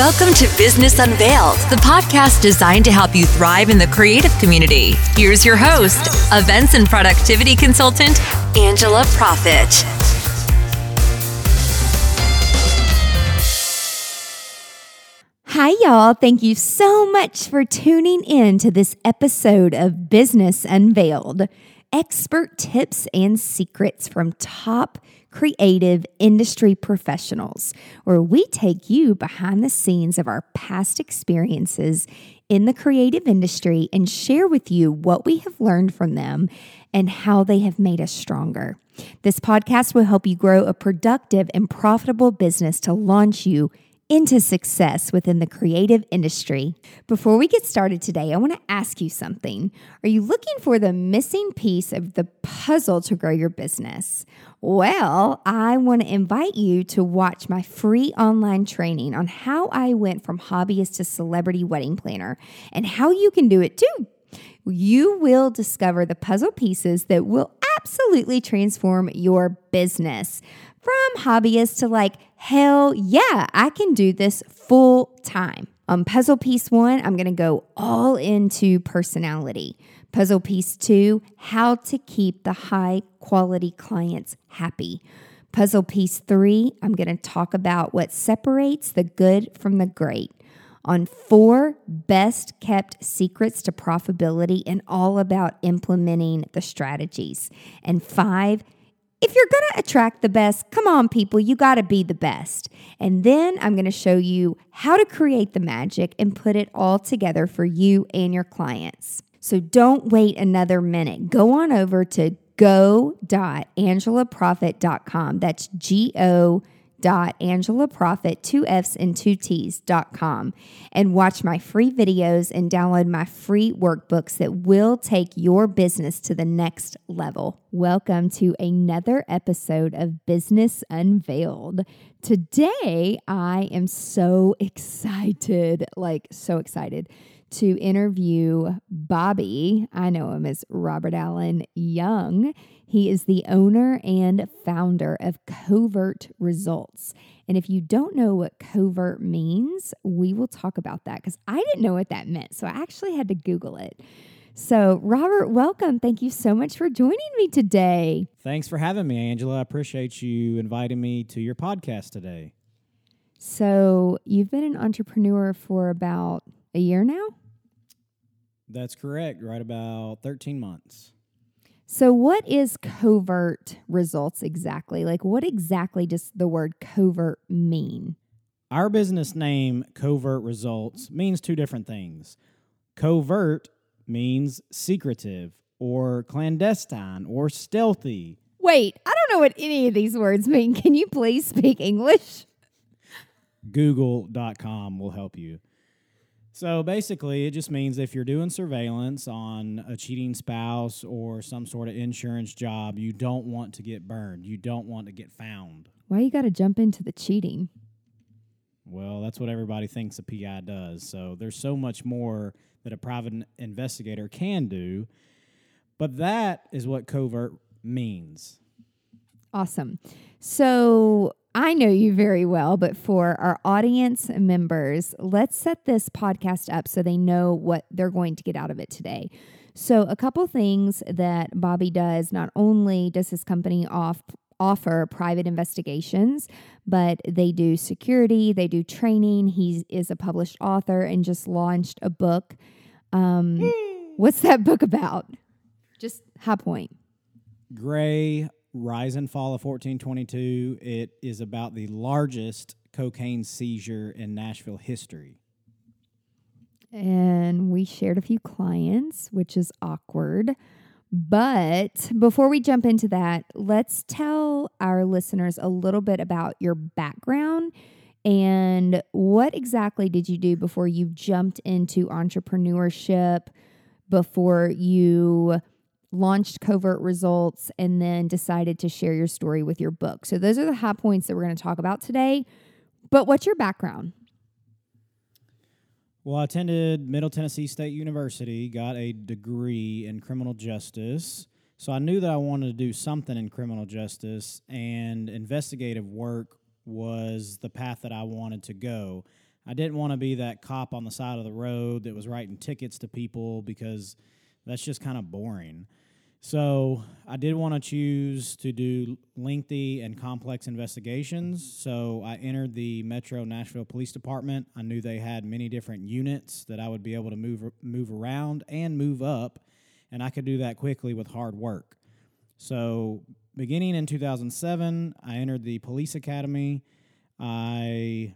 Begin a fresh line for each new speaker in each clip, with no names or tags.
Welcome to Business Unveiled, the podcast designed to help you thrive in the creative community. Here's your host, events and productivity consultant, Angela Profit.
Hi, y'all. Thank you so much for tuning in to this episode of Business Unveiled expert tips and secrets from top creative industry professionals, where we take you behind the scenes of our past experiences in the creative industry and share with you what we have learned from them and how they have made us stronger. This podcast will help you grow a productive and profitable business to launch you into success within the creative industry. Before we get started today, I want to ask you something. Are you looking for the missing piece of the puzzle to grow your business? Well, I want to invite you to watch my free online training on how I went from hobbyist to celebrity wedding planner and how you can do it too. You will discover the puzzle pieces that will absolutely transform your business from hobbyist to like, hell yeah, I can do this full time. On puzzle piece one, I'm going to go all into personality. Puzzle piece two, how to keep the high quality clients happy. Puzzle piece three, I'm going to talk about what separates the good from the great. On four best kept secrets to profitability and all about implementing the strategies. And five, if you're going to attract the best, come on, people, you got to be the best. And then I'm going to show you how to create the magic and put it all together for you and your clients. So don't wait another minute. Go on over to go.angelaprofit.com. That's G O dot Angela Profit, two F's and two T's dot com, and watch my free videos and download my free workbooks that will take your business to the next level. Welcome to another episode of Business Unveiled. Today, I am so excited, like so excited to interview Bobby. I know him as Robert Allen Young. He is the owner and founder of Covert Results. And if you don't know what covert means, we will talk about that because I didn't know what that meant. So I actually had to Google it. So, Robert, welcome. Thank you so much for joining me today.
Thanks for having me, Angela. I appreciate you inviting me to your podcast today.
So, you've been an entrepreneur for about a year now?
That's correct, right about 13 months.
So, what is covert results exactly? Like, what exactly does the word covert mean?
Our business name, Covert Results, means two different things. Covert means secretive or clandestine or stealthy.
Wait, I don't know what any of these words mean. Can you please speak English?
Google.com will help you. So basically, it just means if you're doing surveillance on a cheating spouse or some sort of insurance job, you don't want to get burned. You don't want to get found.
Why you got to jump into the cheating?
Well, that's what everybody thinks a PI does. So there's so much more that a private investigator can do. But that is what covert means.
Awesome. So I know you very well, but for our audience members, let's set this podcast up so they know what they're going to get out of it today. So, a couple things that Bobby does not only does his company off offer private investigations, but they do security, they do training. He is a published author and just launched a book. Um, what's that book about? Just high point.
Gray Rise and Fall of 1422. It is about the largest cocaine seizure in Nashville history.
And we shared a few clients, which is awkward. But before we jump into that, let's tell our listeners a little bit about your background and what exactly did you do before you jumped into entrepreneurship, before you launched covert results, and then decided to share your story with your book. So, those are the high points that we're going to talk about today. But what's your background?
Well, I attended Middle Tennessee State University, got a degree in criminal justice. So I knew that I wanted to do something in criminal justice, and investigative work was the path that I wanted to go. I didn't want to be that cop on the side of the road that was writing tickets to people because that's just kind of boring. So I did want to choose to do lengthy and complex investigations. So I entered the Metro Nashville Police Department. I knew they had many different units that I would be able to move move around and move up, and I could do that quickly with hard work. So beginning in 2007, I entered the police academy. I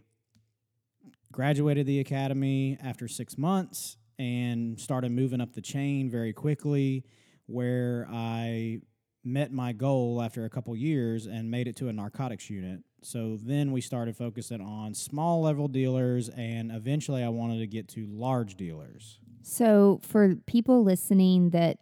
graduated the academy after six months and started moving up the chain very quickly where I met my goal after a couple years and made it to a narcotics unit. So then we started focusing on small level dealers, and eventually I wanted to get to large dealers.
So, for people listening that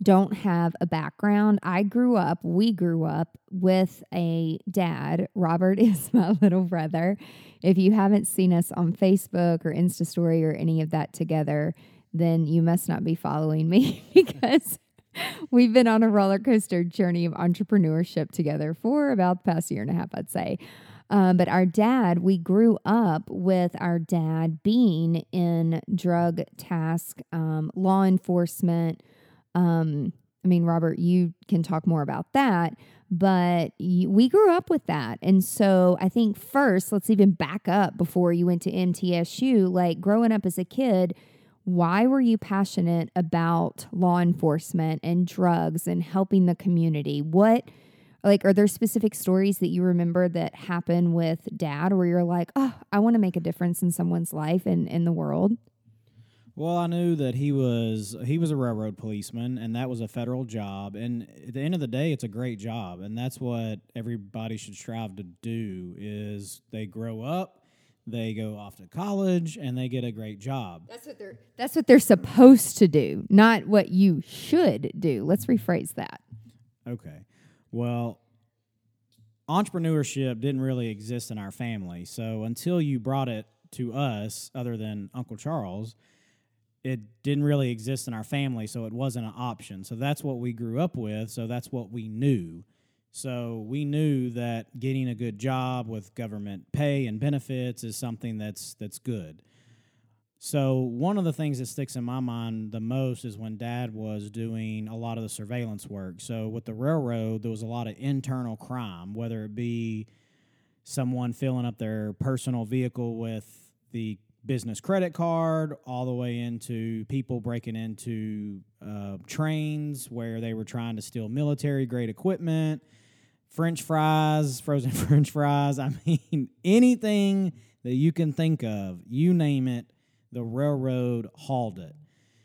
don't have a background, I grew up, we grew up with a dad. Robert is my little brother. If you haven't seen us on Facebook or Insta Story or any of that together, then you must not be following me because We've been on a roller coaster journey of entrepreneurship together for about the past year and a half, I'd say. Um, but our dad, we grew up with our dad being in drug task, um, law enforcement. Um, I mean, Robert, you can talk more about that, but you, we grew up with that. And so I think first, let's even back up before you went to MTSU. Like growing up as a kid, why were you passionate about law enforcement and drugs and helping the community? What, like, are there specific stories that you remember that happened with dad where you're like, oh, I want to make a difference in someone's life and in the world?
Well, I knew that he was he was a railroad policeman, and that was a federal job. And at the end of the day, it's a great job, and that's what everybody should strive to do. Is they grow up they go off to college and they get a great job.
That's what they're that's what they're supposed to do, not what you should do. Let's rephrase that.
Okay. Well, entrepreneurship didn't really exist in our family. So until you brought it to us other than Uncle Charles, it didn't really exist in our family, so it wasn't an option. So that's what we grew up with, so that's what we knew. So we knew that getting a good job with government pay and benefits is something that's that's good. So one of the things that sticks in my mind the most is when dad was doing a lot of the surveillance work. So with the railroad there was a lot of internal crime, whether it be someone filling up their personal vehicle with the business credit card all the way into people breaking into uh, trains where they were trying to steal military grade equipment French fries, frozen French fries. I mean, anything that you can think of, you name it, the railroad hauled it.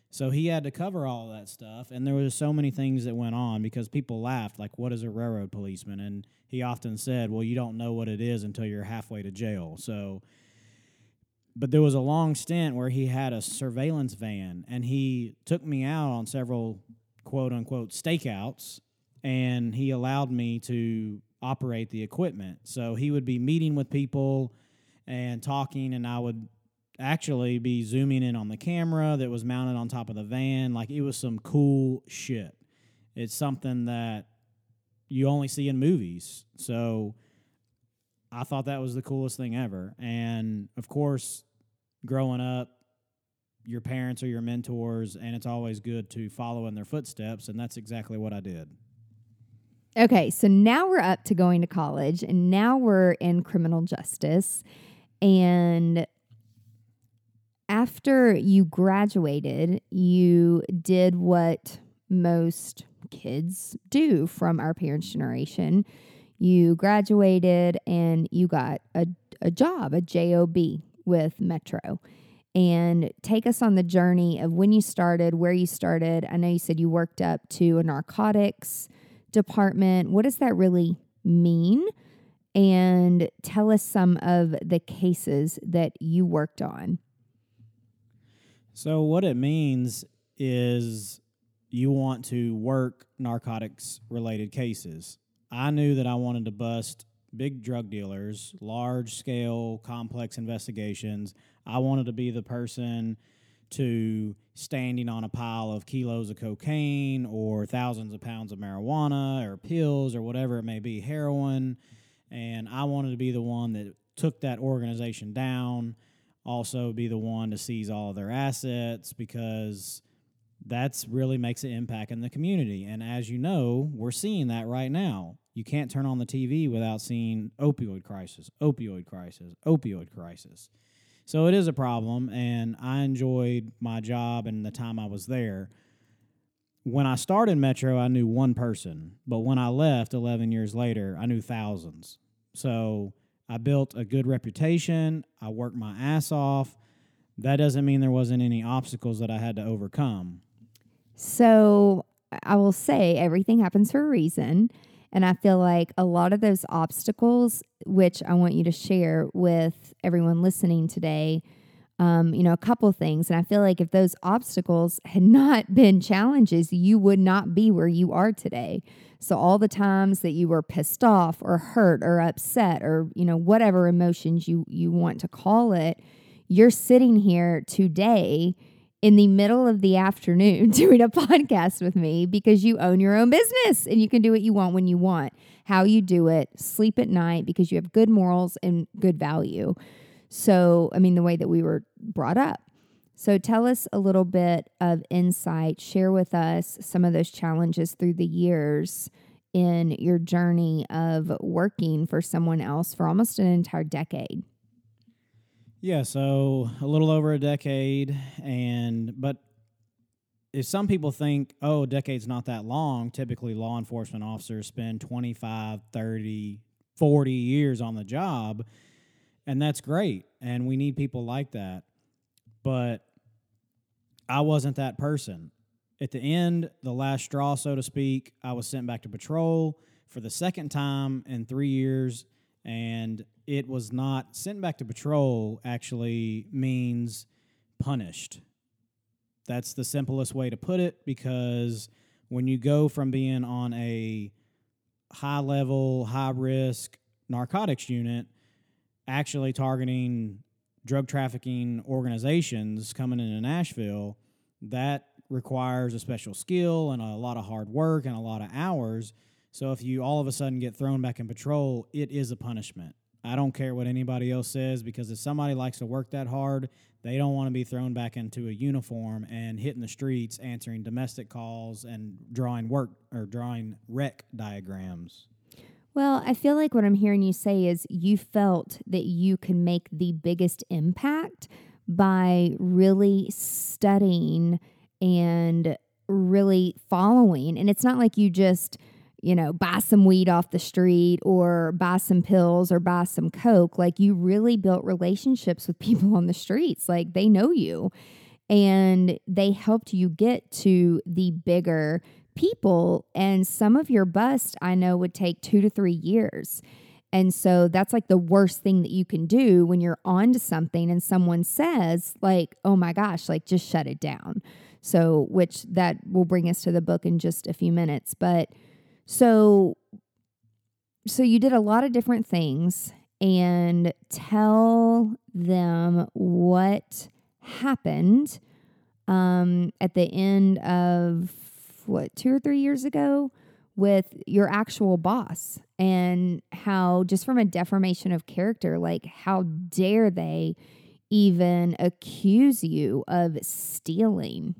So he had to cover all that stuff, and there was so many things that went on because people laughed, like, "What is a railroad policeman?" And he often said, "Well, you don't know what it is until you're halfway to jail." So, but there was a long stint where he had a surveillance van, and he took me out on several quote unquote stakeouts and he allowed me to operate the equipment. So he would be meeting with people and talking, and I would actually be zooming in on the camera that was mounted on top of the van. Like it was some cool shit. It's something that you only see in movies. So I thought that was the coolest thing ever. And of course, growing up, your parents are your mentors, and it's always good to follow in their footsteps. And that's exactly what I did.
Okay, so now we're up to going to college, and now we're in criminal justice. And after you graduated, you did what most kids do from our parents' generation. You graduated and you got a, a job, a job with Metro. And take us on the journey of when you started, where you started. I know you said you worked up to a narcotics department. What does that really mean? And tell us some of the cases that you worked on.
So, what it means is you want to work narcotics related cases. I knew that I wanted to bust big drug dealers, large scale, complex investigations. I wanted to be the person to standing on a pile of kilos of cocaine or thousands of pounds of marijuana or pills or whatever it may be, heroin. And I wanted to be the one that took that organization down also be the one to seize all of their assets because that's really makes an impact in the community. And as you know, we're seeing that right now. You can't turn on the TV without seeing opioid crisis, opioid crisis, opioid crisis. So it is a problem, and I enjoyed my job and the time I was there. When I started Metro, I knew one person, but when I left 11 years later, I knew thousands. So I built a good reputation, I worked my ass off. That doesn't mean there wasn't any obstacles that I had to overcome.
So I will say everything happens for a reason. And I feel like a lot of those obstacles, which I want you to share with everyone listening today, um, you know, a couple things. And I feel like if those obstacles had not been challenges, you would not be where you are today. So all the times that you were pissed off or hurt or upset or, you know, whatever emotions you you want to call it, you're sitting here today in the middle of the afternoon doing a podcast with me because you own your own business and you can do what you want when you want. How you do it, sleep at night because you have good morals and good value. So, I mean, the way that we were brought up. So, tell us a little bit of insight, share with us some of those challenges through the years in your journey of working for someone else for almost an entire decade.
Yeah, so a little over a decade and but if some people think, oh, a decade's not that long, typically law enforcement officers spend 25, 30, 40 years on the job, and that's great. And we need people like that. But I wasn't that person. At the end, the last straw, so to speak, I was sent back to patrol for the second time in three years and it was not sent back to patrol actually means punished that's the simplest way to put it because when you go from being on a high level high risk narcotics unit actually targeting drug trafficking organizations coming into Nashville that requires a special skill and a lot of hard work and a lot of hours so if you all of a sudden get thrown back in patrol, it is a punishment. I don't care what anybody else says because if somebody likes to work that hard, they don't want to be thrown back into a uniform and hitting the streets answering domestic calls and drawing work or drawing wreck diagrams.
Well, I feel like what I'm hearing you say is you felt that you can make the biggest impact by really studying and really following. And it's not like you just you know, buy some weed off the street or buy some pills or buy some coke. Like you really built relationships with people on the streets. Like they know you and they helped you get to the bigger people. And some of your bust, I know, would take two to three years. And so that's like the worst thing that you can do when you're onto something and someone says, like, oh my gosh, like just shut it down. So, which that will bring us to the book in just a few minutes. But so so you did a lot of different things and tell them what happened um, at the end of what two or three years ago with your actual boss and how just from a deformation of character like how dare they even accuse you of stealing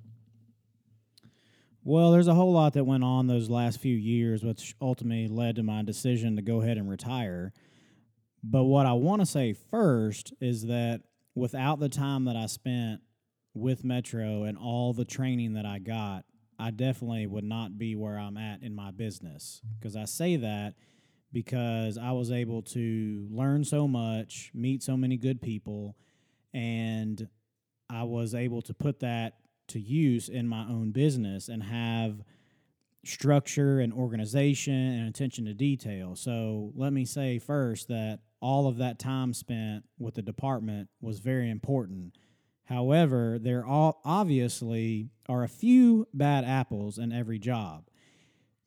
well, there's a whole lot that went on those last few years, which ultimately led to my decision to go ahead and retire. But what I want to say first is that without the time that I spent with Metro and all the training that I got, I definitely would not be where I'm at in my business. Because I say that because I was able to learn so much, meet so many good people, and I was able to put that to use in my own business and have structure and organization and attention to detail. So let me say first that all of that time spent with the department was very important. However, there all obviously are a few bad apples in every job,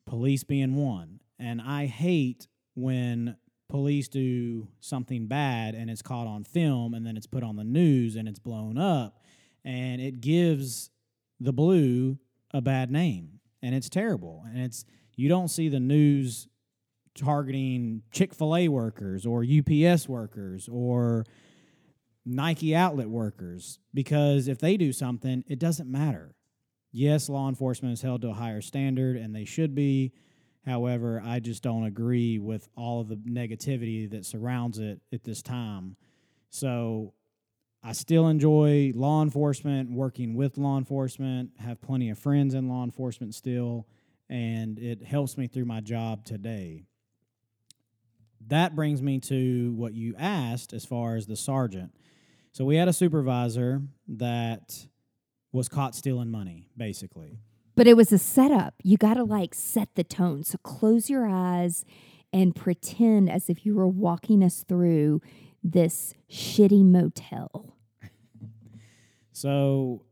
police being one. And I hate when police do something bad and it's caught on film and then it's put on the news and it's blown up and it gives the blue a bad name and it's terrible and it's you don't see the news targeting Chick-fil-A workers or UPS workers or Nike outlet workers because if they do something, it doesn't matter. Yes, law enforcement is held to a higher standard and they should be. However, I just don't agree with all of the negativity that surrounds it at this time. So I still enjoy law enforcement, working with law enforcement, have plenty of friends in law enforcement still, and it helps me through my job today. That brings me to what you asked as far as the sergeant. So we had a supervisor that was caught stealing money, basically.
But it was a setup. You got to like set the tone. So close your eyes and pretend as if you were walking us through this shitty motel.
So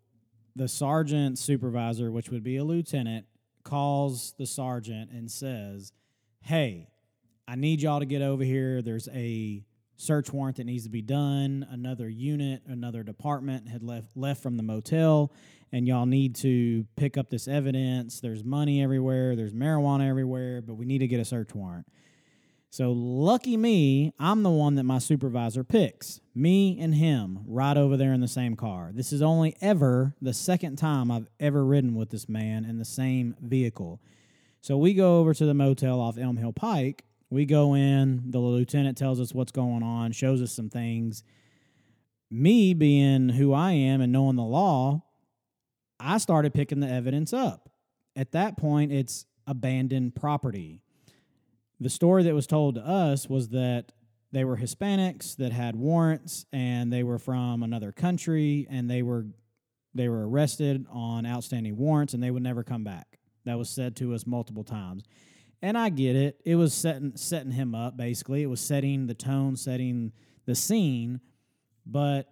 the sergeant supervisor, which would be a lieutenant, calls the sergeant and says, Hey, I need y'all to get over here. There's a search warrant that needs to be done. Another unit, another department had left left from the motel, and y'all need to pick up this evidence. There's money everywhere, there's marijuana everywhere, but we need to get a search warrant. So lucky me, I'm the one that my supervisor picks. Me and him right over there in the same car. This is only ever the second time I've ever ridden with this man in the same vehicle. So we go over to the motel off Elm Hill Pike. We go in, the lieutenant tells us what's going on, shows us some things. Me being who I am and knowing the law, I started picking the evidence up. At that point, it's abandoned property the story that was told to us was that they were Hispanics that had warrants and they were from another country and they were they were arrested on outstanding warrants and they would never come back. That was said to us multiple times. And I get it. It was setting setting him up basically. It was setting the tone, setting the scene, but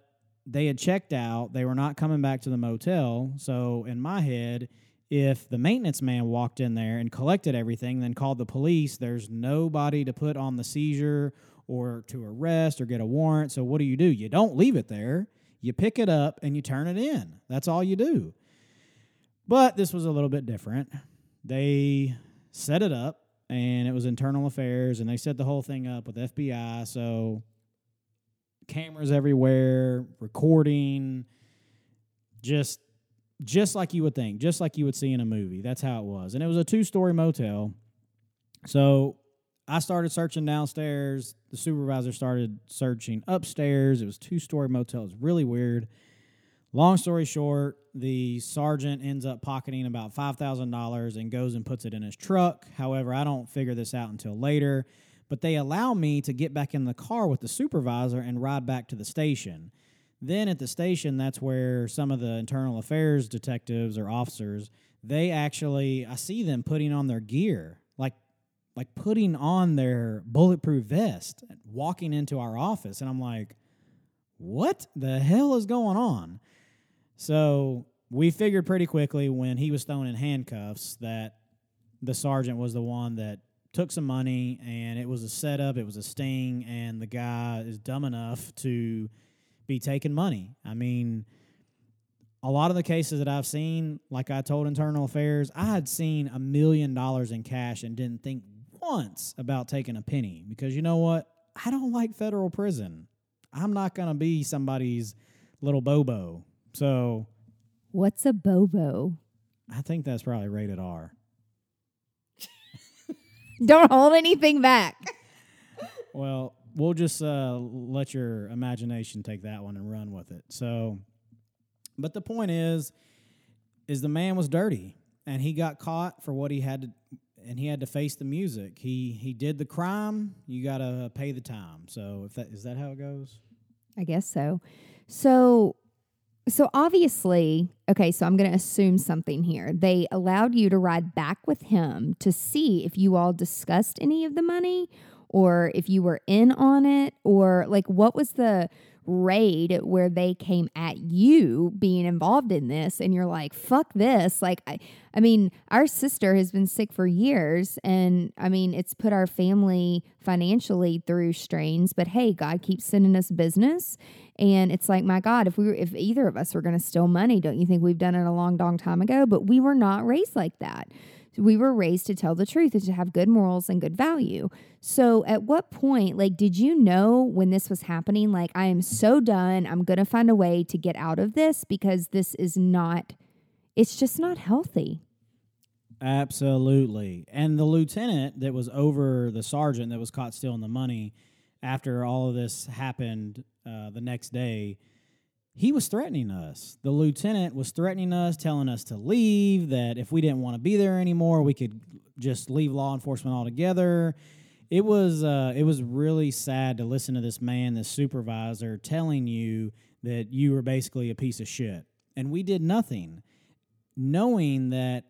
they had checked out. They were not coming back to the motel. So in my head, if the maintenance man walked in there and collected everything, then called the police, there's nobody to put on the seizure or to arrest or get a warrant. So what do you do? You don't leave it there. You pick it up and you turn it in. That's all you do. But this was a little bit different. They set it up and it was internal affairs and they set the whole thing up with FBI. So cameras everywhere, recording, just just like you would think, just like you would see in a movie. That's how it was. And it was a two story motel. So I started searching downstairs. The supervisor started searching upstairs. It was two story motel. It was really weird. Long story short, the sergeant ends up pocketing about $5,000 and goes and puts it in his truck. However, I don't figure this out until later, but they allow me to get back in the car with the supervisor and ride back to the station. Then at the station, that's where some of the internal affairs detectives or officers, they actually, I see them putting on their gear, like like putting on their bulletproof vest, walking into our office, and I'm like, what the hell is going on? So we figured pretty quickly when he was thrown in handcuffs that the sergeant was the one that took some money and it was a setup, it was a sting, and the guy is dumb enough to be taking money. I mean, a lot of the cases that I've seen, like I told Internal Affairs, I had seen a million dollars in cash and didn't think once about taking a penny because you know what? I don't like federal prison. I'm not going to be somebody's little bobo. So,
what's a bobo?
I think that's probably rated R.
don't hold anything back.
well, we'll just uh, let your imagination take that one and run with it. So, but the point is, is the man was dirty and he got caught for what he had to, and he had to face the music. He he did the crime. You got to pay the time. So if that is that how it goes?
I guess so. So so obviously, okay, so I'm going to assume something here. They allowed you to ride back with him to see if you all discussed any of the money or if you were in on it or like what was the raid where they came at you being involved in this and you're like fuck this. Like I, I mean our sister has been sick for years and i mean it's put our family financially through strains but hey god keeps sending us business. And it's like my god if we were if either of us were going to steal money don't you think we've done it a long long time ago? But we were not raised like that we were raised to tell the truth and to have good morals and good value. So, at what point, like, did you know when this was happening? Like, I am so done. I'm going to find a way to get out of this because this is not, it's just not healthy.
Absolutely. And the lieutenant that was over the sergeant that was caught stealing the money after all of this happened uh, the next day, he was threatening us. The lieutenant was threatening us, telling us to leave, that if we didn't want to be there anymore, we could just leave law enforcement altogether. It was uh, it was really sad to listen to this man, this supervisor, telling you that you were basically a piece of shit. And we did nothing, knowing that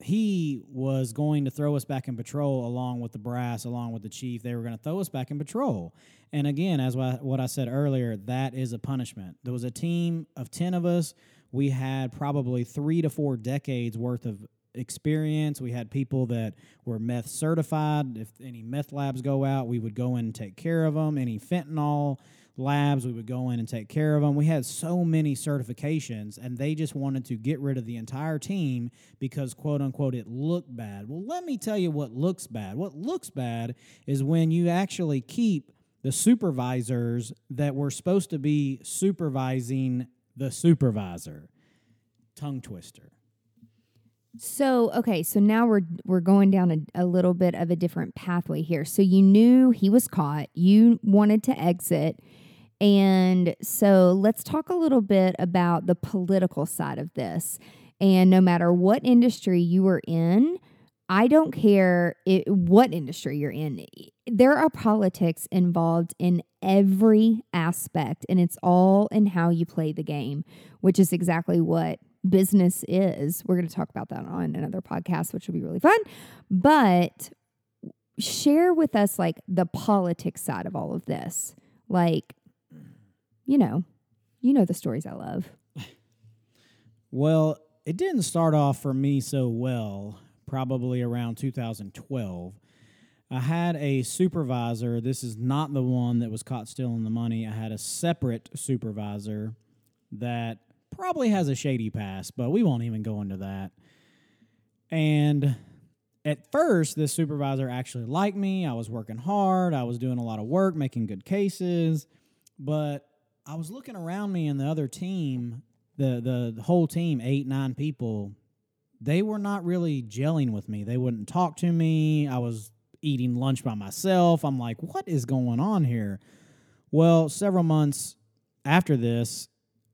he was going to throw us back in patrol along with the brass, along with the chief. They were going to throw us back in patrol. And again, as what I said earlier, that is a punishment. There was a team of 10 of us. We had probably three to four decades worth of experience. We had people that were meth certified. If any meth labs go out, we would go in and take care of them. Any fentanyl labs, we would go in and take care of them. We had so many certifications, and they just wanted to get rid of the entire team because, quote unquote, it looked bad. Well, let me tell you what looks bad. What looks bad is when you actually keep the supervisors that were supposed to be supervising the supervisor. Tongue twister.
So okay, so now we're we're going down a, a little bit of a different pathway here. So you knew he was caught. You wanted to exit. And so let's talk a little bit about the political side of this. And no matter what industry you were in, I don't care it, what industry you're in, there are politics involved in every aspect, and it's all in how you play the game, which is exactly what business is. We're going to talk about that on another podcast, which will be really fun. But share with us like the politics side of all of this. Like, you know, you know the stories I love.
Well, it didn't start off for me so well, probably around 2012. I had a supervisor. This is not the one that was caught stealing the money. I had a separate supervisor that probably has a shady past, but we won't even go into that. And at first, this supervisor actually liked me. I was working hard, I was doing a lot of work, making good cases, but I was looking around me and the other team, the, the, the whole team, eight, nine people, they were not really gelling with me. They wouldn't talk to me. I was eating lunch by myself. I'm like, what is going on here? Well, several months after this,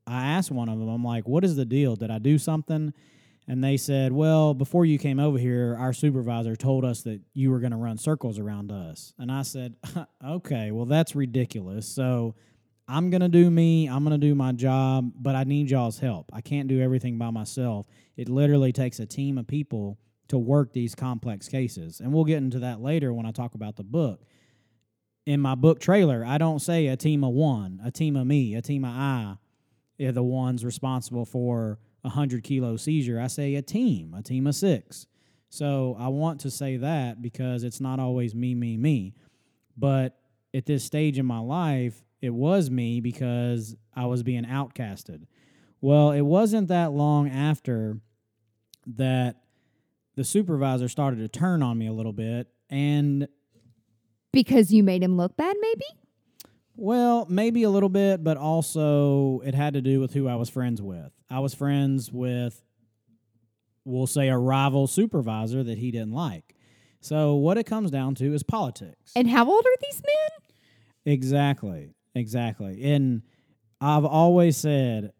I asked one of them, I'm like, what is the deal? Did I do something? And they said, well, before you came over here, our supervisor told us that you were going to run circles around us. And I said, okay, well, that's ridiculous. So I'm going to do me, I'm going to do my job, but I need y'all's help. I can't do everything by myself. It literally takes a team of people to work these complex cases. And we'll get into that later when I talk about the book. In my book trailer, I don't say a team of one, a team of me, a team of I are the ones responsible for a 100 kilo seizure. I say a team, a team of six. So I want to say that because it's not always me, me, me. But at this stage in my life, it was me because I was being outcasted. Well, it wasn't that long after that the supervisor started to turn on me a little bit and
because you made him look bad maybe
well, maybe a little bit, but also it had to do with who I was friends with. I was friends with, we'll say, a rival supervisor that he didn't like. So what it comes down to is politics.
And how old are these men?
Exactly. Exactly. And I've always said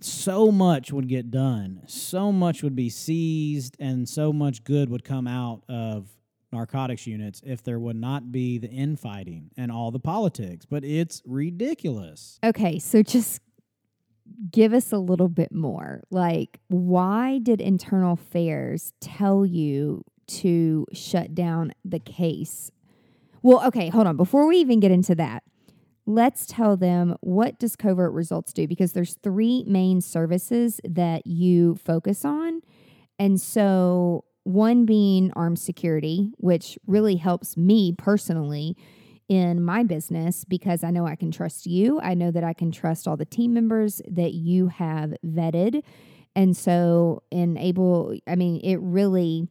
so much would get done, so much would be seized, and so much good would come out of narcotics units if there would not be the infighting and all the politics. But it's ridiculous.
Okay, so just give us a little bit more. Like, why did internal affairs tell you to shut down the case? Well, okay, hold on. Before we even get into that, let's tell them what does covert results do because there's three main services that you focus on. And so one being armed security, which really helps me personally in my business because I know I can trust you. I know that I can trust all the team members that you have vetted And so enable I mean it really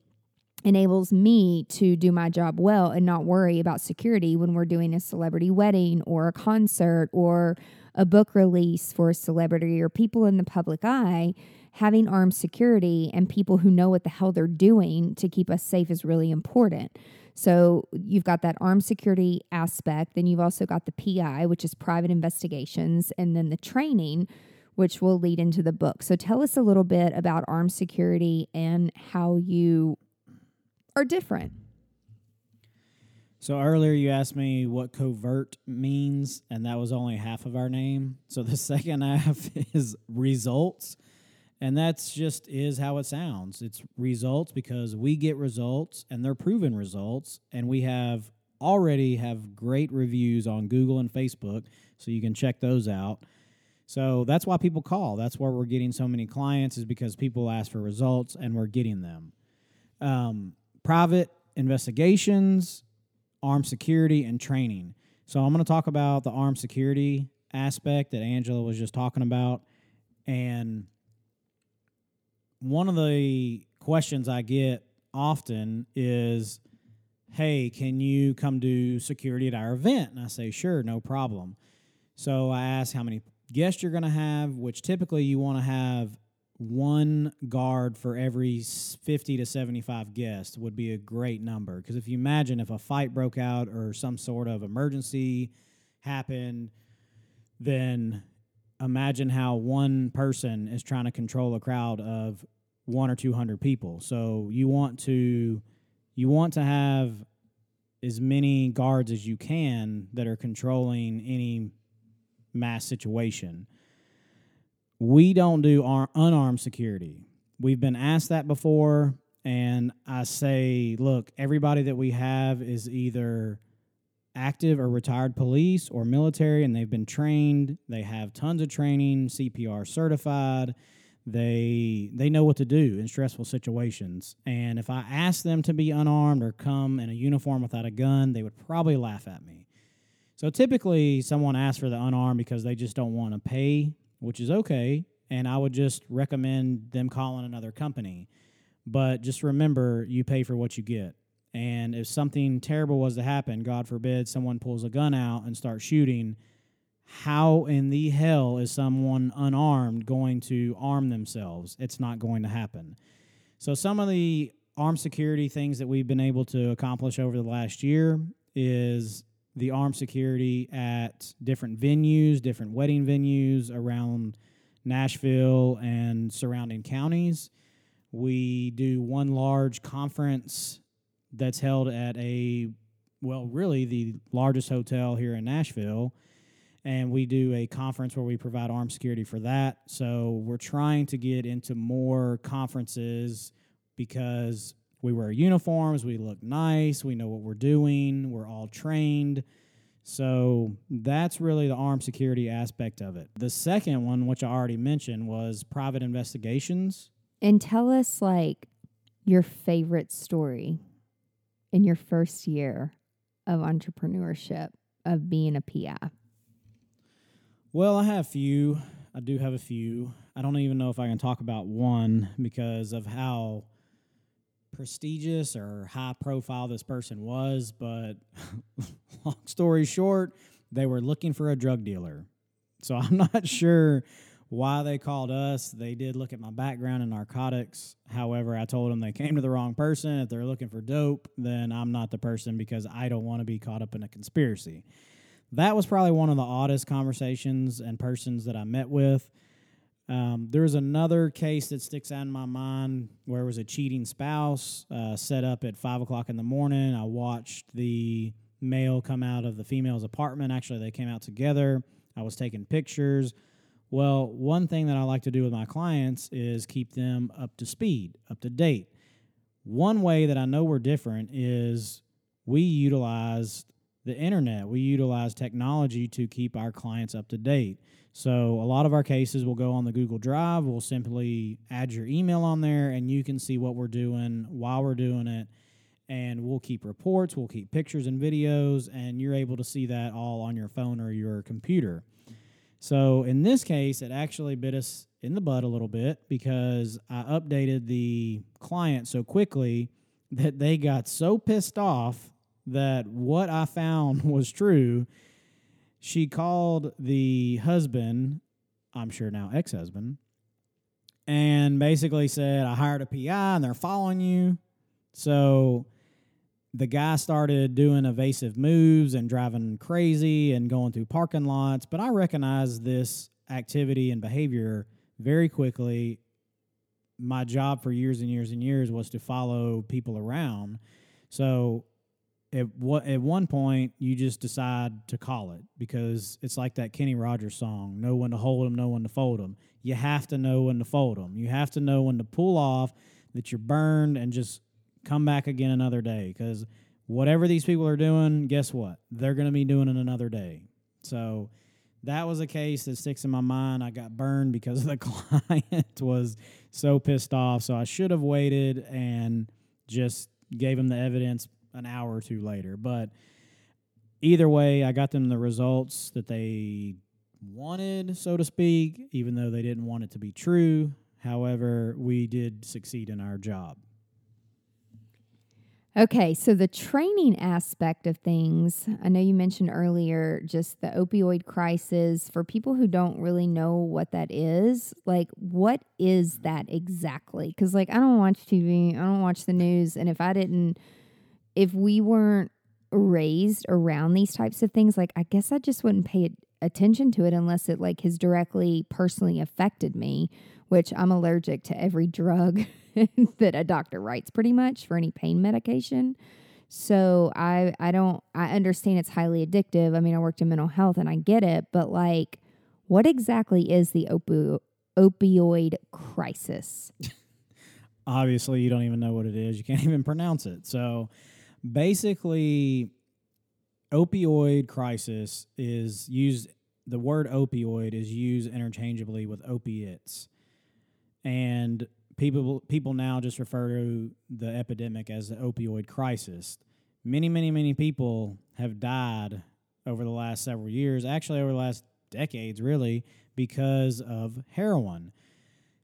enables me to do my job well and not worry about security when we're doing a celebrity wedding or a concert or a book release for a celebrity or people in the public eye having armed security and people who know what the hell they're doing to keep us safe is really important. So you've got that armed security aspect, then you've also got the PI, which is private investigations, and then the training, which will lead into the book. So tell us a little bit about armed security and how you are different.
So earlier you asked me what covert means, and that was only half of our name. So the second half is results. And that's just is how it sounds. It's results because we get results and they're proven results. And we have already have great reviews on Google and Facebook. So you can check those out. So that's why people call. That's why we're getting so many clients is because people ask for results and we're getting them. Um, private investigations, armed security, and training. So I'm going to talk about the armed security aspect that Angela was just talking about. And one of the questions I get often is, Hey, can you come do security at our event? And I say, Sure, no problem. So I ask how many guests you're going to have, which typically you want to have one guard for every 50 to 75 guests would be a great number. Because if you imagine if a fight broke out or some sort of emergency happened, then imagine how one person is trying to control a crowd of one or 200 people. So you want to you want to have as many guards as you can that are controlling any mass situation. We don't do ar- unarmed security. We've been asked that before, and I say, look, everybody that we have is either active or retired police or military, and they've been trained. They have tons of training, CPR certified. They they know what to do in stressful situations. And if I ask them to be unarmed or come in a uniform without a gun, they would probably laugh at me. So typically, someone asks for the unarmed because they just don't want to pay, which is okay. And I would just recommend them calling another company. But just remember, you pay for what you get. And if something terrible was to happen, God forbid, someone pulls a gun out and starts shooting, how in the hell is someone unarmed going to arm themselves? It's not going to happen. So, some of the armed security things that we've been able to accomplish over the last year is the armed security at different venues, different wedding venues around Nashville and surrounding counties. We do one large conference that's held at a, well, really the largest hotel here in Nashville. And we do a conference where we provide armed security for that. So we're trying to get into more conferences because we wear uniforms, we look nice, we know what we're doing, we're all trained. So that's really the armed security aspect of it. The second one, which I already mentioned, was private investigations.
And tell us like your favorite story in your first year of entrepreneurship of being a PI.
Well, I have a few. I do have a few. I don't even know if I can talk about one because of how prestigious or high profile this person was, but long story short, they were looking for a drug dealer. So I'm not sure why they called us. They did look at my background in narcotics. However, I told them they came to the wrong person. If they're looking for dope, then I'm not the person because I don't want to be caught up in a conspiracy. That was probably one of the oddest conversations and persons that I met with. Um, was another case that sticks out in my mind where it was a cheating spouse uh, set up at five o'clock in the morning. I watched the male come out of the female's apartment. Actually, they came out together. I was taking pictures. Well, one thing that I like to do with my clients is keep them up to speed, up to date. One way that I know we're different is we utilize the internet, we utilize technology to keep our clients up to date. So a lot of our cases will go on the Google Drive. We'll simply add your email on there and you can see what we're doing while we're doing it. And we'll keep reports, we'll keep pictures and videos, and you're able to see that all on your phone or your computer. So in this case, it actually bit us in the butt a little bit because I updated the client so quickly that they got so pissed off that what I found was true. She called the husband, I'm sure now ex husband, and basically said, I hired a PI and they're following you. So the guy started doing evasive moves and driving crazy and going through parking lots. But I recognized this activity and behavior very quickly. My job for years and years and years was to follow people around. So at what at one point you just decide to call it because it's like that Kenny Rogers song, no one to hold them, know when to fold them. You have to know when to fold them. You have to know when to pull off that you're burned and just come back again another day because whatever these people are doing, guess what? They're going to be doing it another day. So that was a case that sticks in my mind. I got burned because the client was so pissed off. So I should have waited and just gave him the evidence an hour or two later. But either way, I got them the results that they wanted, so to speak, even though they didn't want it to be true. However, we did succeed in our job.
Okay, so the training aspect of things, I know you mentioned earlier just the opioid crisis. For people who don't really know what that is, like, what is that exactly? Because, like, I don't watch TV, I don't watch the news. And if I didn't, if we weren't raised around these types of things, like, I guess I just wouldn't pay attention to it unless it, like, has directly personally affected me, which I'm allergic to every drug. that a doctor writes pretty much for any pain medication. So I I don't I understand it's highly addictive. I mean, I worked in mental health and I get it, but like what exactly is the opi- opioid crisis?
Obviously, you don't even know what it is. You can't even pronounce it. So basically opioid crisis is used the word opioid is used interchangeably with opiates. And people people now just refer to the epidemic as the opioid crisis. Many, many, many people have died over the last several years, actually over the last decades, really, because of heroin.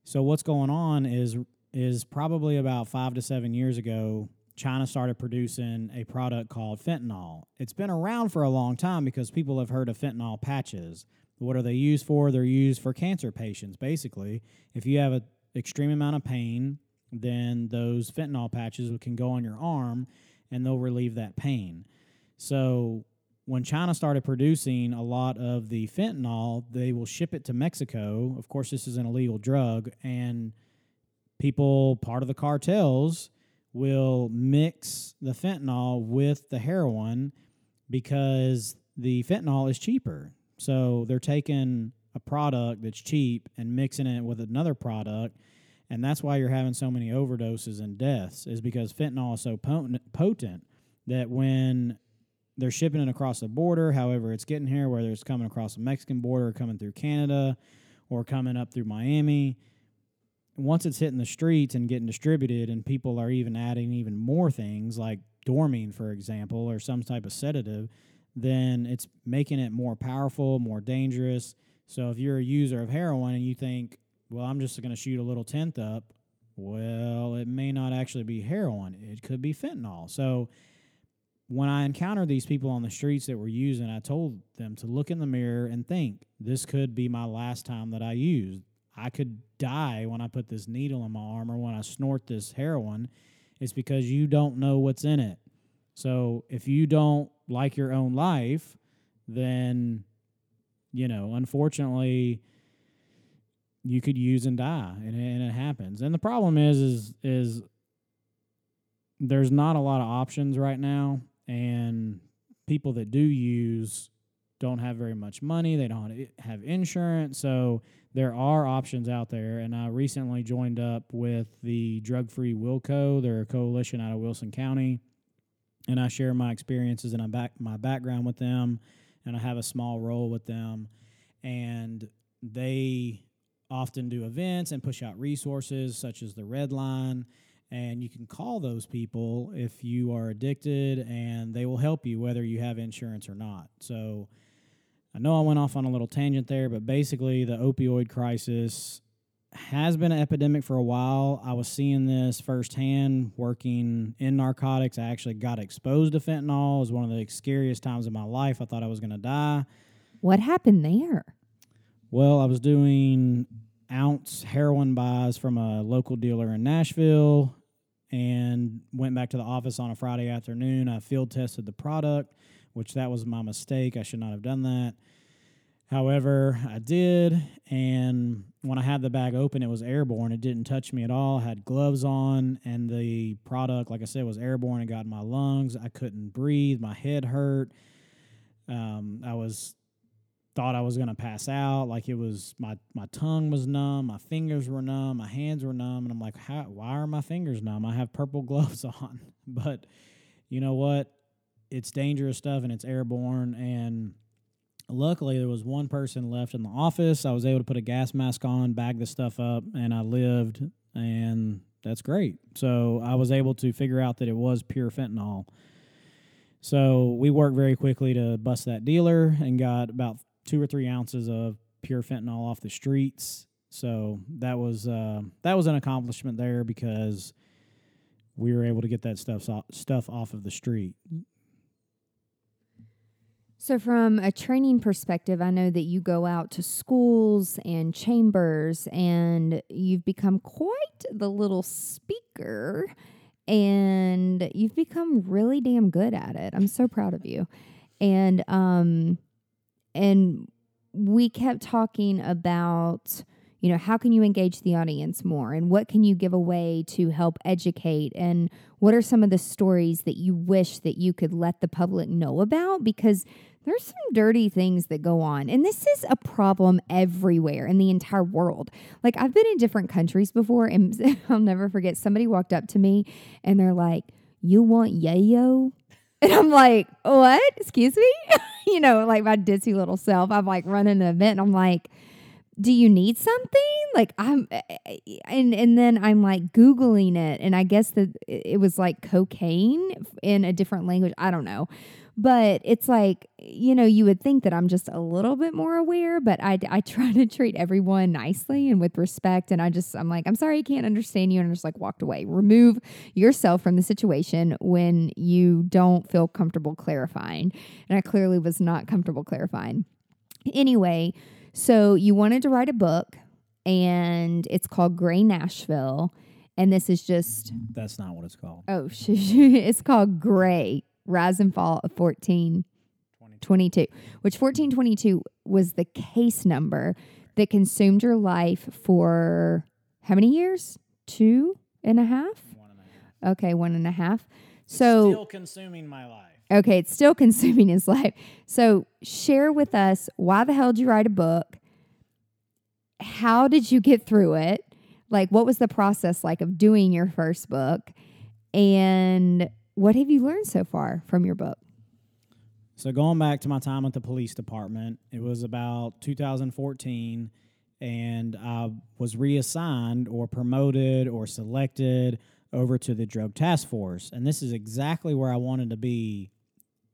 So what's going on is is probably about five to seven years ago, China started producing a product called fentanyl. It's been around for a long time because people have heard of fentanyl patches. What are they used for? They're used for cancer patients, basically. If you have an extreme amount of pain, then those fentanyl patches can go on your arm and they'll relieve that pain. So when China started producing a lot of the fentanyl, they will ship it to Mexico. Of course, this is an illegal drug, and people, part of the cartels, will mix the fentanyl with the heroin because the fentanyl is cheaper. So they're taking a product that's cheap and mixing it with another product and that's why you're having so many overdoses and deaths is because fentanyl is so potent, that when they're shipping it across the border however it's getting here whether it's coming across the mexican border or coming through canada or coming up through miami once it's hitting the streets and getting distributed and people are even adding even more things like dormine for example or some type of sedative then it's making it more powerful more dangerous so if you're a user of heroin and you think, well, I'm just going to shoot a little tenth up, well, it may not actually be heroin. It could be fentanyl. So when I encountered these people on the streets that were using, I told them to look in the mirror and think, this could be my last time that I used. I could die when I put this needle in my arm or when I snort this heroin. It's because you don't know what's in it. So if you don't like your own life, then you know, unfortunately, you could use and die, and, and it happens. And the problem is, is, is there's not a lot of options right now, and people that do use don't have very much money. They don't have insurance, so there are options out there. And I recently joined up with the Drug Free Wilco. They're a coalition out of Wilson County, and I share my experiences and my background with them and I have a small role with them. And they often do events and push out resources such as the Red Line. And you can call those people if you are addicted, and they will help you whether you have insurance or not. So I know I went off on a little tangent there, but basically, the opioid crisis has been an epidemic for a while. I was seeing this firsthand working in narcotics. I actually got exposed to fentanyl. It was one of the scariest times of my life. I thought I was going to die.
What happened there?
Well, I was doing ounce heroin buys from a local dealer in Nashville and went back to the office on a Friday afternoon. I field tested the product, which that was my mistake. I should not have done that. However, I did, and when I had the bag open, it was airborne. It didn't touch me at all. I had gloves on, and the product, like I said, was airborne. It got in my lungs. I couldn't breathe. My head hurt. Um, I was thought I was gonna pass out. Like it was my my tongue was numb, my fingers were numb, my hands were numb, and I'm like, How, why are my fingers numb? I have purple gloves on, but you know what? It's dangerous stuff and it's airborne. And luckily, there was one person left in the office. I was able to put a gas mask on, bag the stuff up, and I lived. And that's great. So I was able to figure out that it was pure fentanyl. So we worked very quickly to bust that dealer and got about two or three ounces of pure fentanyl off the streets. So that was uh, that was an accomplishment there because we were able to get that stuff stuff off of the street.
So, from a training perspective, I know that you go out to schools and chambers, and you've become quite the little speaker, and you've become really damn good at it. I'm so proud of you. And um, and we kept talking about you know how can you engage the audience more and what can you give away to help educate and what are some of the stories that you wish that you could let the public know about because there's some dirty things that go on and this is a problem everywhere in the entire world like i've been in different countries before and i'll never forget somebody walked up to me and they're like you want yayo and i'm like what excuse me you know, like my ditzy little self. I'm like running an event and I'm like, do you need something? Like I'm eh, eh, and and then I'm like googling it and I guess that it was like cocaine in a different language. I don't know. But it's like, you know, you would think that I'm just a little bit more aware, but I, I try to treat everyone nicely and with respect. And I just, I'm like, I'm sorry, I can't understand you. And I just like walked away. Remove yourself from the situation when you don't feel comfortable clarifying. And I clearly was not comfortable clarifying. Anyway, so you wanted to write a book and it's called Gray Nashville. And this is just.
That's not what it's called.
Oh, it's called Gray rise and fall of 1422, which 1422 was the case number that consumed your life for how many years? Two and a half?
One and a half.
Okay, one and a half. So
still consuming my life.
Okay, it's still consuming his life. So share with us why the hell did you write a book? How did you get through it? Like what was the process like of doing your first book? And what have you learned so far from your book?
So, going back to my time at the police department, it was about 2014, and I was reassigned or promoted or selected over to the drug task force. And this is exactly where I wanted to be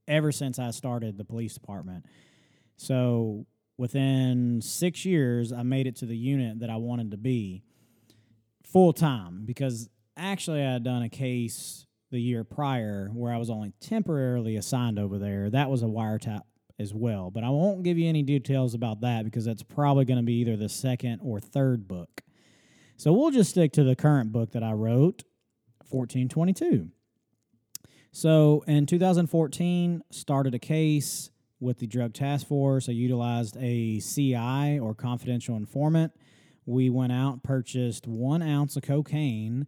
ever since I started the police department. So, within six years, I made it to the unit that I wanted to be full time because actually I had done a case the year prior where I was only temporarily assigned over there. That was a wiretap as well. But I won't give you any details about that because that's probably going to be either the second or third book. So we'll just stick to the current book that I wrote, 1422. So in 2014, started a case with the Drug Task Force. I utilized a CI or confidential informant. We went out, purchased one ounce of cocaine,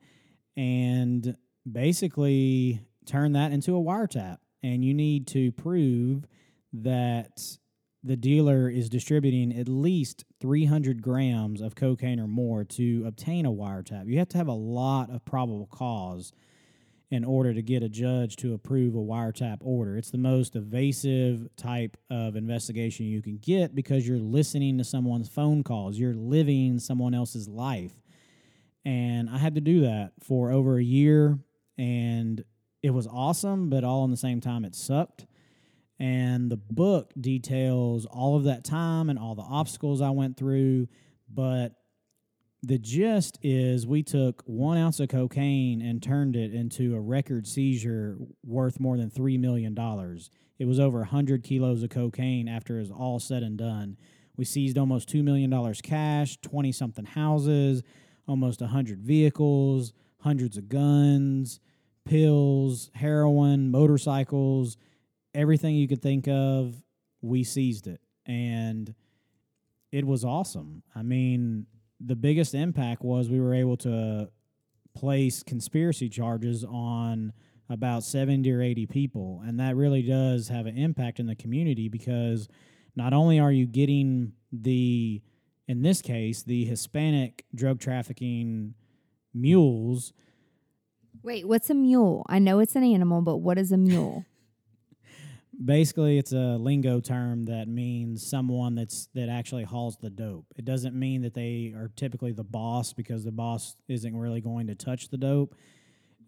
and basically turn that into a wiretap. And you need to prove that the dealer is distributing at least 300 grams of cocaine or more to obtain a wiretap. You have to have a lot of probable cause in order to get a judge to approve a wiretap order. It's the most evasive type of investigation you can get because you're listening to someone's phone calls, you're living someone else's life. And I had to do that for over a year and it was awesome, but all in the same time, it sucked. And the book details all of that time and all the obstacles I went through. But the gist is we took one ounce of cocaine and turned it into a record seizure worth more than $3 million. It was over 100 kilos of cocaine after it was all said and done. We seized almost $2 million cash, 20 something houses, almost 100 vehicles, hundreds of guns, pills, heroin, motorcycles, everything you could think of, we seized it. And it was awesome. I mean, the biggest impact was we were able to place conspiracy charges on about 70 or 80 people. And that really does have an impact in the community because not only are you getting the, in this case, the Hispanic drug trafficking mules.
Wait, what's a mule? I know it's an animal, but what is a mule?
basically it's a lingo term that means someone that's that actually hauls the dope it doesn't mean that they are typically the boss because the boss isn't really going to touch the dope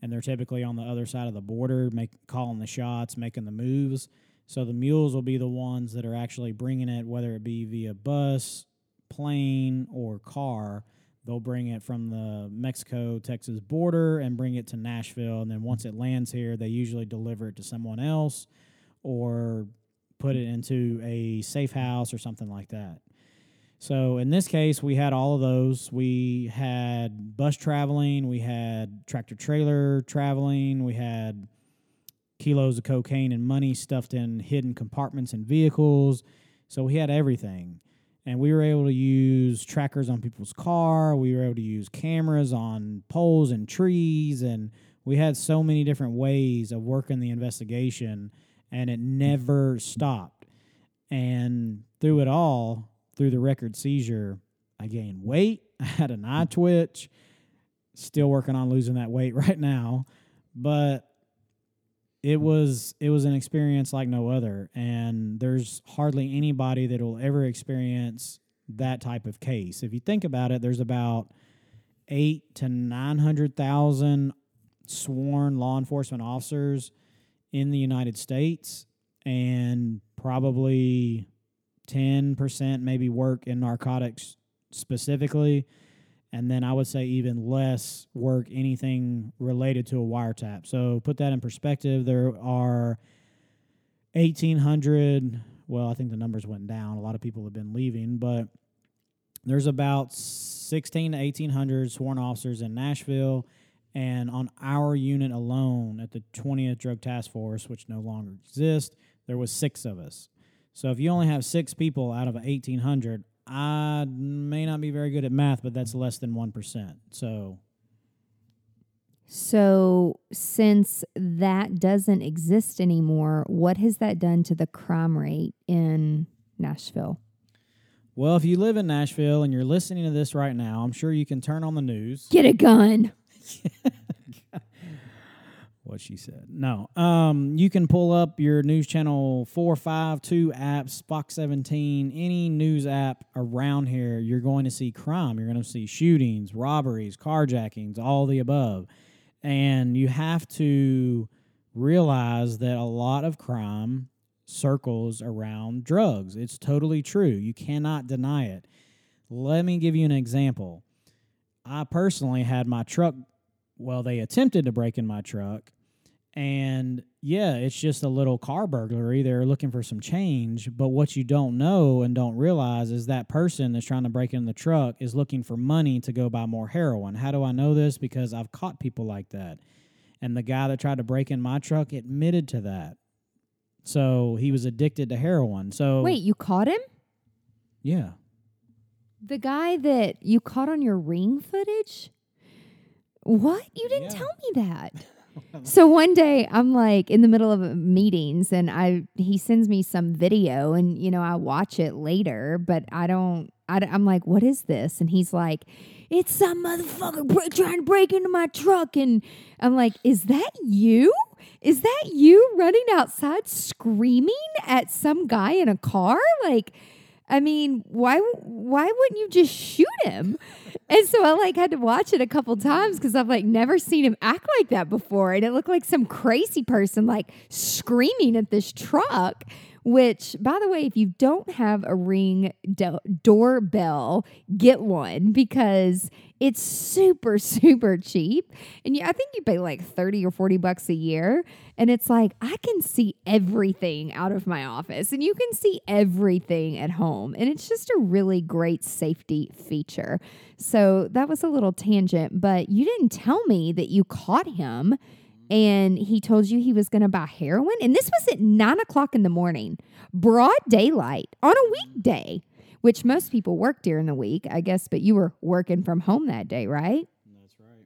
and they're typically on the other side of the border make calling the shots making the moves so the mules will be the ones that are actually bringing it whether it be via bus plane or car they'll bring it from the mexico texas border and bring it to nashville and then once it lands here they usually deliver it to someone else or put it into a safe house or something like that. So in this case, we had all of those. We had bus traveling, we had tractor trailer traveling, we had kilos of cocaine and money stuffed in hidden compartments in vehicles. So we had everything. And we were able to use trackers on people's car. We were able to use cameras on poles and trees. And we had so many different ways of working the investigation and it never stopped. And through it all, through the record seizure, I gained weight. I had an eye twitch. Still working on losing that weight right now, but it was it was an experience like no other and there's hardly anybody that will ever experience that type of case. If you think about it, there's about 8 to 900,000 sworn law enforcement officers in the United States, and probably 10% maybe work in narcotics specifically. And then I would say even less work anything related to a wiretap. So put that in perspective. There are 1,800. Well, I think the numbers went down. A lot of people have been leaving, but there's about 16 to 1,800 sworn officers in Nashville and on our unit alone at the 20th Drug Task Force, which no longer exists, there was six of us. So if you only have six people out of 1,800, I may not be very good at math, but that's less than 1%. So.
So, since that doesn't exist anymore, what has that done to the crime rate in Nashville?
Well, if you live in Nashville and you're listening to this right now, I'm sure you can turn on the news.
Get a gun.
what she said. No. Um, you can pull up your news channel 452 apps, Fox 17, any news app around here. You're going to see crime. You're going to see shootings, robberies, carjackings, all the above. And you have to realize that a lot of crime circles around drugs. It's totally true. You cannot deny it. Let me give you an example. I personally had my truck well, they attempted to break in my truck. And yeah, it's just a little car burglary. They're looking for some change. But what you don't know and don't realize is that person that's trying to break in the truck is looking for money to go buy more heroin. How do I know this? Because I've caught people like that. And the guy that tried to break in my truck admitted to that. So he was addicted to heroin. So
Wait, you caught him?
Yeah.
The guy that you caught on your ring footage? What? You didn't
Yeah.
tell me that. so one day I'm like in the middle of meetings and I he sends me some video and you know I watch it later but I don't I, am like what is this? And he's like it's some motherfucker trying to break into my truck. And I'm like is that you? Is that you running outside screaming at some guy in a car? Like I mean, why why wouldn't you just shoot him? And so I like had to watch it a couple times because I've like never seen him act like that before, and it looked like some crazy person like screaming at this truck which, by the way, if you don't have a ring do- doorbell, get one because it's super, super cheap. And I think you pay like 30 or 40 bucks a year. And it's like, I can see everything out of my office and you can see everything at home. And it's just a really great safety feature. So that was a little tangent, but you didn't tell me that you caught him and he told you he was going to buy heroin. And this was at nine o'clock in the morning, broad daylight on a weekday, which most people work during the week, I guess, but you were working from home that day, right?
That's right.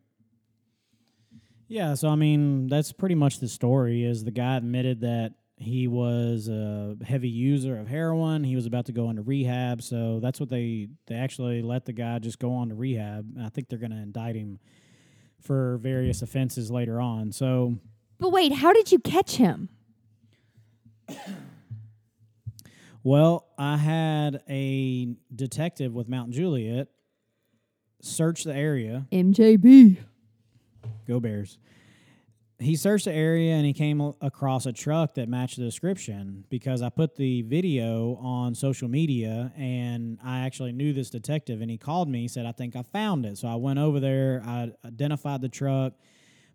Yeah, so I mean, that's pretty much the story. Is the guy admitted that he was a heavy user of heroin. He was about to go into rehab, so that's what they they actually let the guy just go on to rehab. I think they're going to indict him for various offenses later on. So,
But wait, how did you catch him?
well, I had a detective with Mount Juliet search the area.
MJB.
Go Bears. He searched the area and he came across a truck that matched the description because I put the video on social media and I actually knew this detective and he called me. He said, I think I found it. So I went over there, I identified the truck,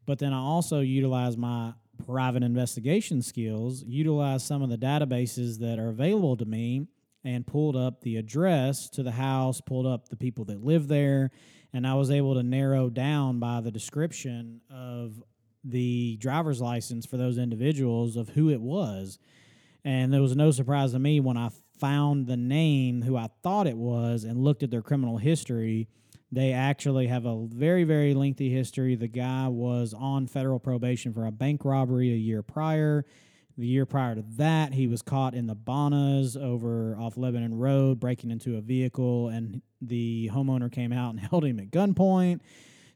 but then I also utilized my private investigation skills, utilized some of the databases that are available to me, and pulled up the address to the house, pulled up the people that live there, and I was able to narrow down by the description of the driver's license for those individuals of who it was. And there was no surprise to me when I found the name who I thought it was and looked at their criminal history. They actually have a very, very lengthy history. The guy was on federal probation for a bank robbery a year prior. The year prior to that, he was caught in the Bonas over off Lebanon Road, breaking into a vehicle, and the homeowner came out and held him at gunpoint.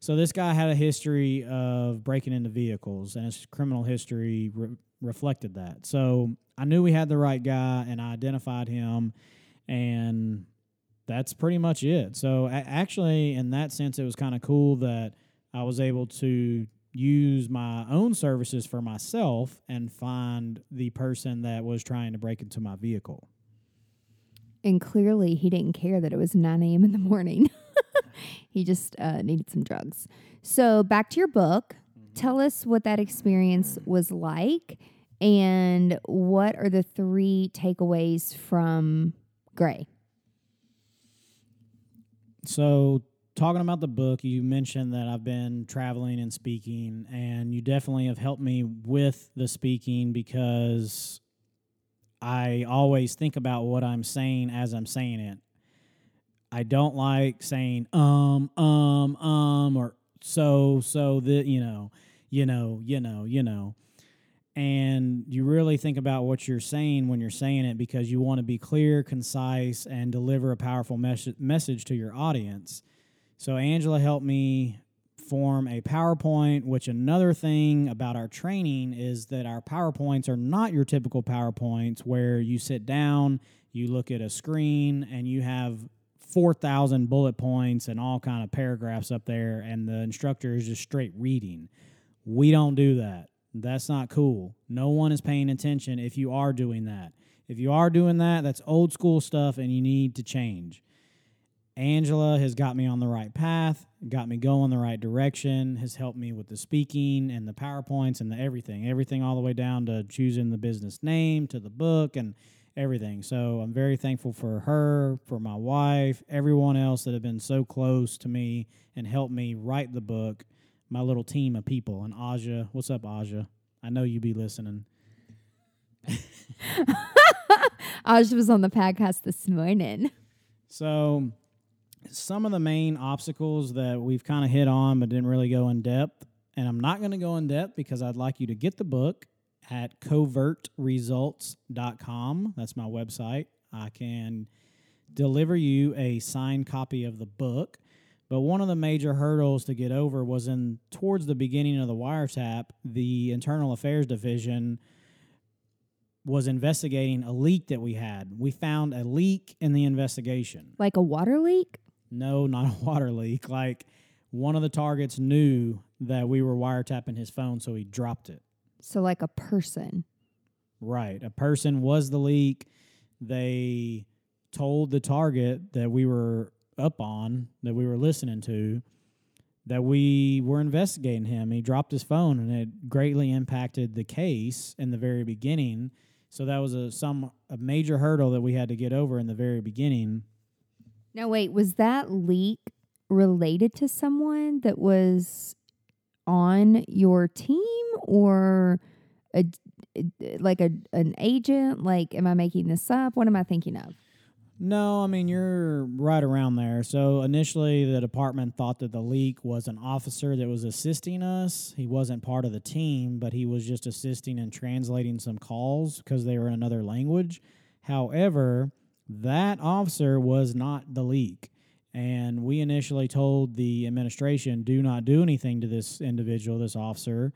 So this guy had a history of breaking into vehicles, and his criminal history re- reflected that. So I knew we had the right guy, and I identified him, and that's pretty much it. So actually, in that sense, it was kind of cool that I was able to use my own services for myself and find the person that was trying to break into my vehicle.
And clearly, he didn't care that it was 9 a.m. in the morning. he just uh, needed some drugs. So, back to your book. Tell us what that experience was like and what are the three takeaways from Gray?
So, talking about the book, you mentioned that I've been traveling and speaking, and you definitely have helped me with the speaking because I always think about what I'm saying as I'm saying it. I don't like saying um, um, um, or so, so the, you know, you know, you know, you know. And you really think about what you're saying when you're saying it because you want to be clear, concise, and deliver a powerful mes- message to your audience. So Angela helped me form a PowerPoint, which another thing about our training is that our PowerPoints are not your typical PowerPoints where you sit down, you look at a screen and you have 4,000 bullet points and all kind of paragraphs up there and the instructor is just straight reading. We don't do that. That's not cool. No one is paying attention if you are doing that. If you are doing that, that's old school stuff and you need to change. Angela has got me on the right path, got me going the right direction, has helped me with the speaking and the PowerPoints and the everything, everything all the way down to choosing the business name to the book and everything. So I'm very thankful for her, for my wife, everyone else that have been so close to me and helped me write the book, my little team of people. And Aja, what's up, Aja? I know you be listening.
Aj was on the podcast this morning.
So, some of the main obstacles that we've kind of hit on but didn't really go in depth, and I'm not going to go in depth because I'd like you to get the book at covertresults.com. That's my website. I can deliver you a signed copy of the book. But one of the major hurdles to get over was in towards the beginning of the wiretap, the Internal Affairs Division was investigating a leak that we had. We found a leak in the investigation.
Like a water leak?
No, not a water leak. Like one of the targets knew that we were wiretapping his phone, so he dropped it.
So, like a person.
Right. A person was the leak. They told the target that we were up on, that we were listening to, that we were investigating him. He dropped his phone and it greatly impacted the case in the very beginning. So that was a some a major hurdle that we had to get over in the very beginning.
Now, wait, was that leak related to someone that was on your team or a, like a an agent? Like, am I making this up? What am I thinking of?
No, I mean you're right around there. So initially, the department thought that the leak was an officer that was assisting us. He wasn't part of the team, but he was just assisting and translating some calls because they were in another language. However, that officer was not the leak. And we initially told the administration, do not do anything to this individual, this officer.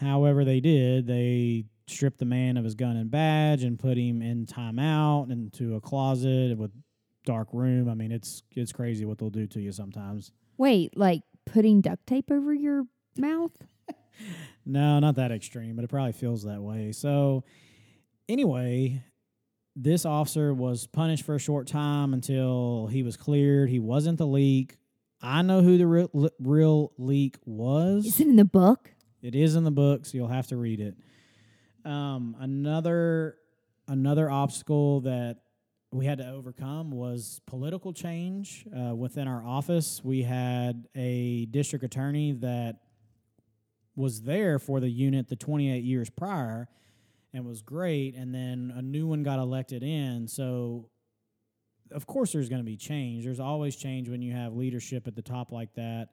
However, they did. They stripped the man of his gun and badge and put him in timeout into a closet with dark room. I mean, it's it's crazy what they'll do to you sometimes.
Wait, like putting duct tape over your mouth?
No, not that extreme, but it probably feels that way. So, anyway, this officer was punished for a short time until he was cleared. He wasn't the leak. I know who the real, real leak was.
Is it in the book?
It is in the book, so you'll have to read it. Um, another another obstacle that we had to overcome was political change uh, within our office. We had a district attorney that was there for the unit the 28 years prior and was great, and then a new one got elected in. So, of course, there's going to be change. There's always change when you have leadership at the top like that.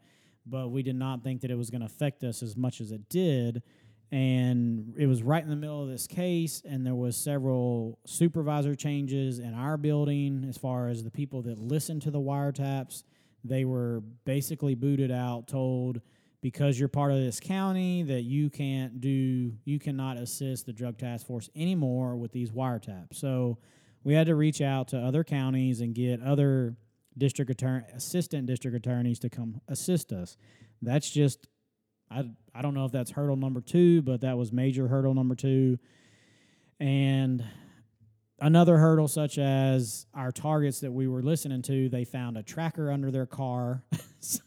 But we did not think that it was going to affect us as much as it did. And it was right in the middle of this case and there was several supervisor changes in our building as far as the people that listened to the wiretaps. They were basically booted out told because you're part of this county that you can't do you cannot assist the drug task force anymore with these wiretaps. So we had to reach out to other counties and get other district attorney assistant district attorneys to come assist us that's just I, I don't know if that's hurdle number two, but that was major hurdle number two. And another hurdle, such as our targets that we were listening to, they found a tracker under their car. so,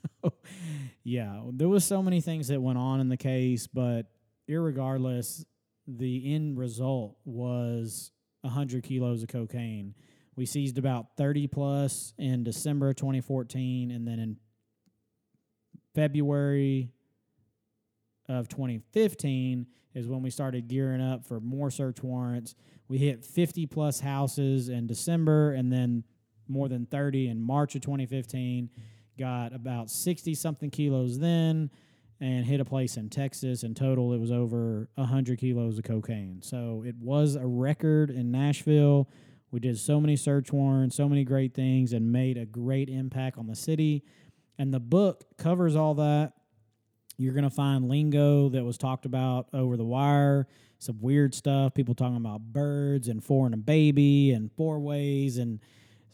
yeah, there was so many things that went on in the case, but irregardless, the end result was 100 kilos of cocaine. We seized about 30 plus in December 2014, and then in February of 2015 is when we started gearing up for more search warrants. We hit 50 plus houses in December and then more than 30 in March of 2015. Got about 60 something kilos then and hit a place in Texas. In total, it was over 100 kilos of cocaine. So it was a record in Nashville. We did so many search warrants, so many great things, and made a great impact on the city. And the book covers all that you're going to find lingo that was talked about over the wire, some weird stuff, people talking about birds and four and a baby and four ways and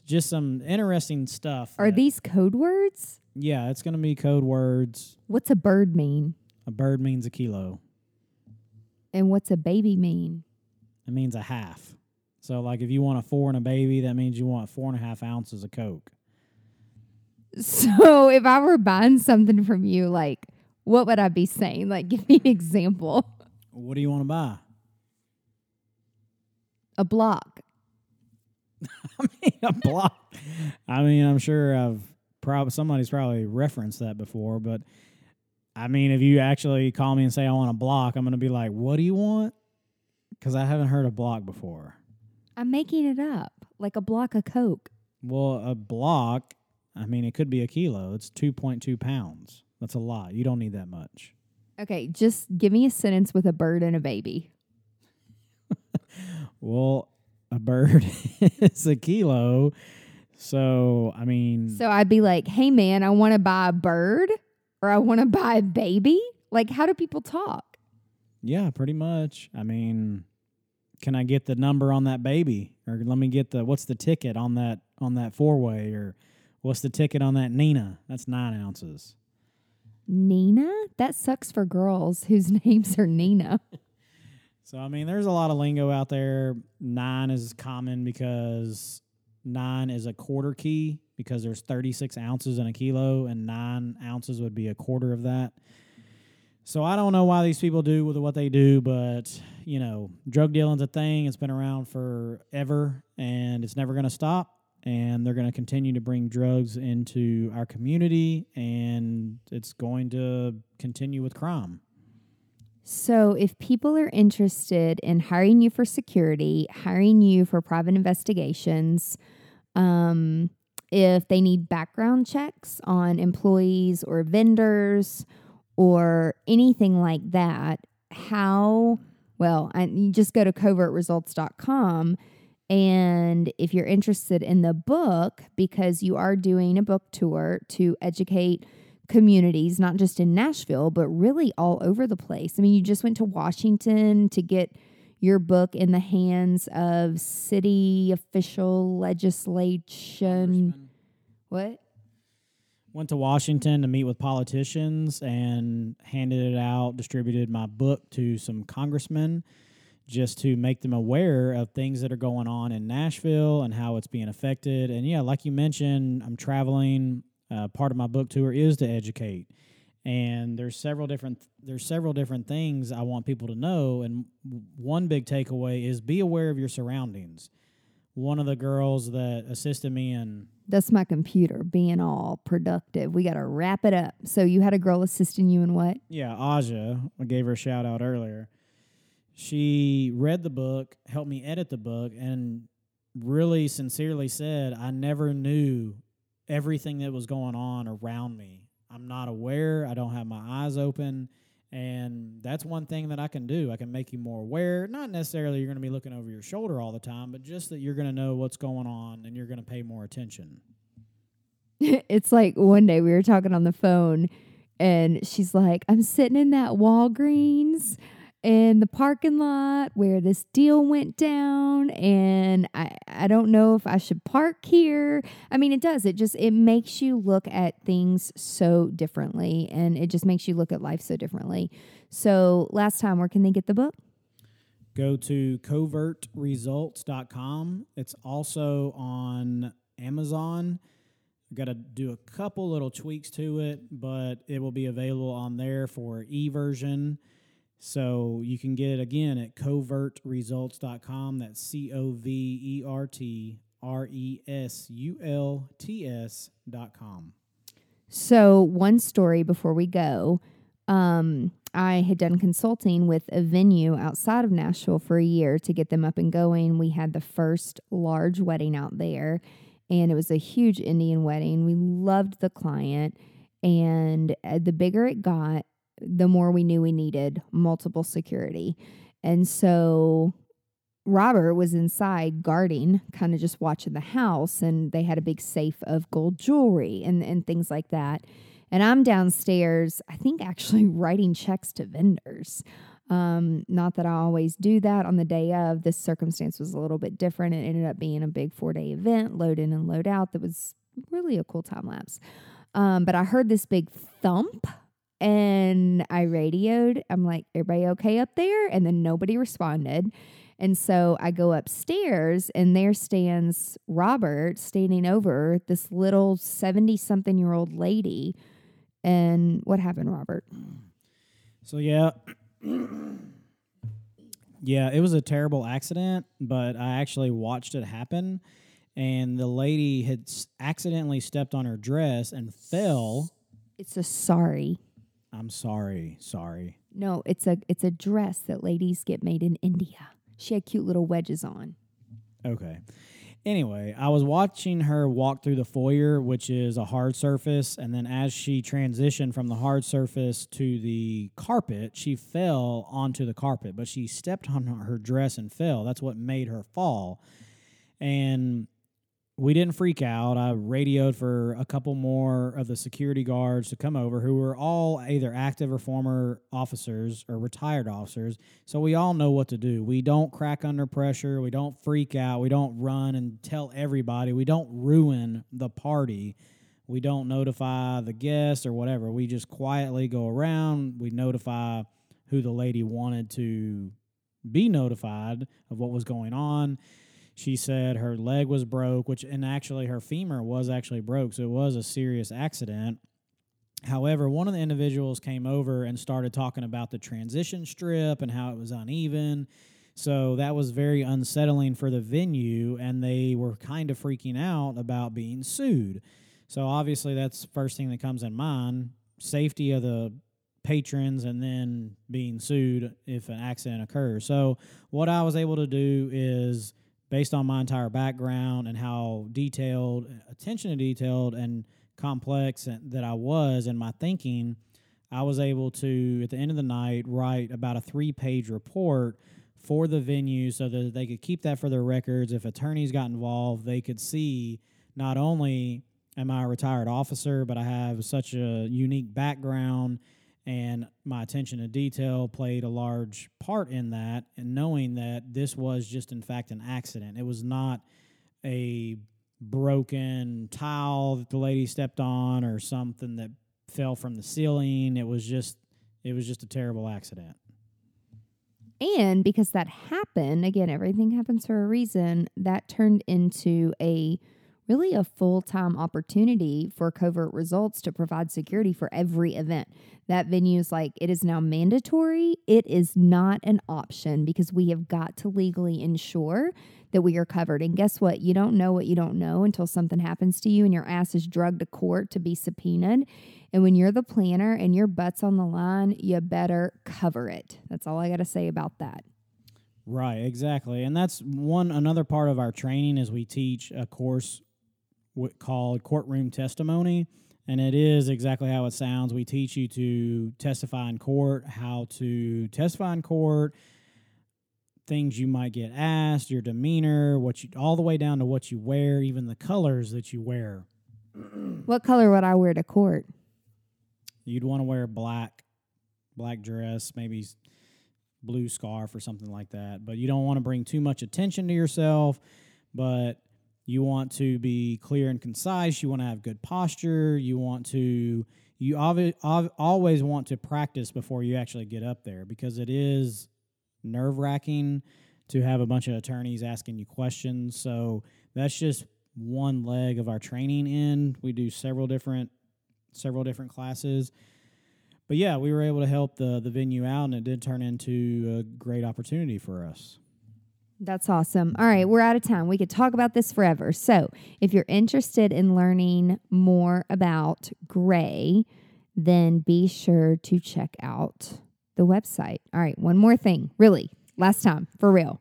just some interesting stuff.
Are these code words?
Yeah, it's going to be code words.
What's a bird mean?
A bird means a kilo.
And what's a baby mean?
It means a half. So, like, if you want a four and a baby, that means you want four and a half ounces of Coke.
So, if I were buying something from you, like what would I be saying? Like, give me an example.
What do you want to buy?
A block.
I mean, a block. I mean, I'm sure I've probably somebody's probably referenced that before, but I mean, if you actually call me and say I want a block, I'm going to be like, "What do you want?" Because I haven't heard of block before.
I'm making it up, like a block of Coke.
Well, a block. I mean, it could be a kilo. It's 2.2 pounds. That's a lot. You don't need that much.
Okay, just give me a sentence with a bird and a baby.
well, a bird is a kilo. So, I mean.
So I'd be like, hey, man, I want to buy a bird or I want to buy a baby. Like, how do people talk?
Yeah, pretty much. I mean, can I get the number on that baby? Or let me get the, what's the ticket on that, on that four way? Or what's the ticket on that Nina? That's nine ounces.
Nina? That sucks for girls whose names are Nina.
So I mean, there's a lot of lingo out there. Nine is common because nine is a quarter key because there's 36 ounces in a kilo, and nine ounces would be a quarter of that. So I don't know why these people do with what they do, but you know, drug dealing's a thing. It's been around forever, and it's never going to stop. And they're going to continue to bring drugs into our community, and it's going to continue with crime.
So, if people are interested in hiring you for security, hiring you for private investigations, um, if they need background checks on employees or vendors or anything like that, how, well, I, you just go to covertresults.com. And if you're interested in the book, because you are doing a book tour to educate communities, not just in Nashville, but really all over the place. I mean, you just went to Washington to get your book in the hands of city official legislation. What?
Went to Washington to meet with politicians and handed it out, distributed my book to some congressmen just to make them aware of things that are going on in Nashville and how it's being affected. And yeah, like you mentioned, I'm traveling uh, part of my book tour is to educate and there's several different there's several different things I want people to know and one big takeaway is be aware of your surroundings. One of the girls that assisted me in
That's my computer being all productive. We got to wrap it up. So you had a girl assisting you in what?
Yeah, Aja. I gave her a shout out earlier. She read the book, helped me edit the book and really sincerely said I never knew everything that was going on around me. I'm not aware. I don't have my eyes open. And that's one thing that I can do. I can make you more aware. Not necessarily you're going to be looking over your shoulder all the time, but just that you're going to know what's going on and you're going to pay more attention.
it's like one day we were talking on the phone and she's like, I'm sitting in that Walgreens in the parking lot where this deal went down and I, I don't know if I should park here. I mean it does. It just it makes you look at things so differently and it just makes you look at life so differently. So last time where can they get the book?
Go to covertresults.com. It's also on Amazon. I've got to do a couple little tweaks to it, but it will be available on there for e version so you can get it again at covertresults.com. That's C O V E R T R E S U L T S.com.
So, one story before we go. Um, I had done consulting with a venue outside of Nashville for a year to get them up and going. We had the first large wedding out there, and it was a huge Indian wedding. We loved the client, and uh, the bigger it got, the more we knew we needed multiple security. And so Robert was inside guarding, kind of just watching the house, and they had a big safe of gold jewelry and, and things like that. And I'm downstairs, I think actually writing checks to vendors. Um, not that I always do that on the day of. This circumstance was a little bit different. It ended up being a big four day event, load in and load out, that was really a cool time lapse. Um, but I heard this big thump and I radioed. I'm like, everybody okay up there? And then nobody responded. And so I go upstairs, and there stands Robert standing over this little 70 something year old lady. And what happened, Robert?
So, yeah. yeah, it was a terrible accident, but I actually watched it happen. And the lady had accidentally stepped on her dress and fell.
It's a sorry.
I'm sorry, sorry.
No, it's a it's a dress that ladies get made in India. She had cute little wedges on.
Okay. Anyway, I was watching her walk through the foyer, which is a hard surface, and then as she transitioned from the hard surface to the carpet, she fell onto the carpet, but she stepped on her dress and fell. That's what made her fall. And we didn't freak out. I radioed for a couple more of the security guards to come over who were all either active or former officers or retired officers. So we all know what to do. We don't crack under pressure. We don't freak out. We don't run and tell everybody. We don't ruin the party. We don't notify the guests or whatever. We just quietly go around. We notify who the lady wanted to be notified of what was going on. She said her leg was broke, which and actually her femur was actually broke, so it was a serious accident. However, one of the individuals came over and started talking about the transition strip and how it was uneven. So that was very unsettling for the venue, and they were kind of freaking out about being sued. So obviously, that's first thing that comes in mind safety of the patrons and then being sued if an accident occurs. So, what I was able to do is based on my entire background and how detailed, attention to detailed, and complex that I was in my thinking, I was able to, at the end of the night, write about a three page report for the venue so that they could keep that for their records. If attorneys got involved, they could see not only am I a retired officer, but I have such a unique background and my attention to detail played a large part in that and knowing that this was just in fact an accident. It was not a broken tile that the lady stepped on or something that fell from the ceiling. It was just it was just a terrible accident.
And because that happened again everything happens for a reason that turned into a really a full time opportunity for covert results to provide security for every event. That venue is like, it is now mandatory. It is not an option because we have got to legally ensure that we are covered. And guess what? You don't know what you don't know until something happens to you and your ass is drugged to court to be subpoenaed. And when you're the planner and your butt's on the line, you better cover it. That's all I got to say about that.
Right, exactly. And that's one another part of our training is we teach a course called courtroom testimony. And it is exactly how it sounds. We teach you to testify in court, how to testify in court, things you might get asked, your demeanor, what you all the way down to what you wear, even the colors that you wear.
what color would I wear to court?
You'd want to wear black, black dress, maybe blue scarf or something like that. But you don't want to bring too much attention to yourself. But you want to be clear and concise. You want to have good posture. You want to you always always want to practice before you actually get up there because it is nerve wracking to have a bunch of attorneys asking you questions. So that's just one leg of our training in. We do several different several different classes. But yeah, we were able to help the the venue out and it did turn into a great opportunity for us.
That's awesome. All right, we're out of time. We could talk about this forever. So, if you're interested in learning more about gray, then be sure to check out the website. All right, one more thing, really, last time, for real.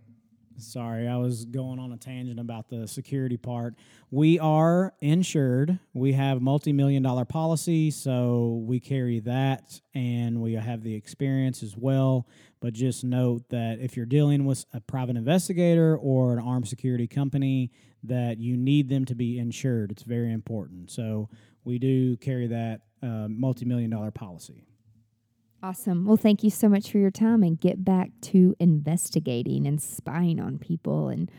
Sorry, I was going on a tangent about the security part. We are insured. We have multi-million dollar policy, so we carry that and we have the experience as well. But just note that if you're dealing with a private investigator or an armed security company, that you need them to be insured. It's very important. So we do carry that uh, multi-million dollar policy.
Awesome. Well, thank you so much for your time and get back to investigating and spying on people and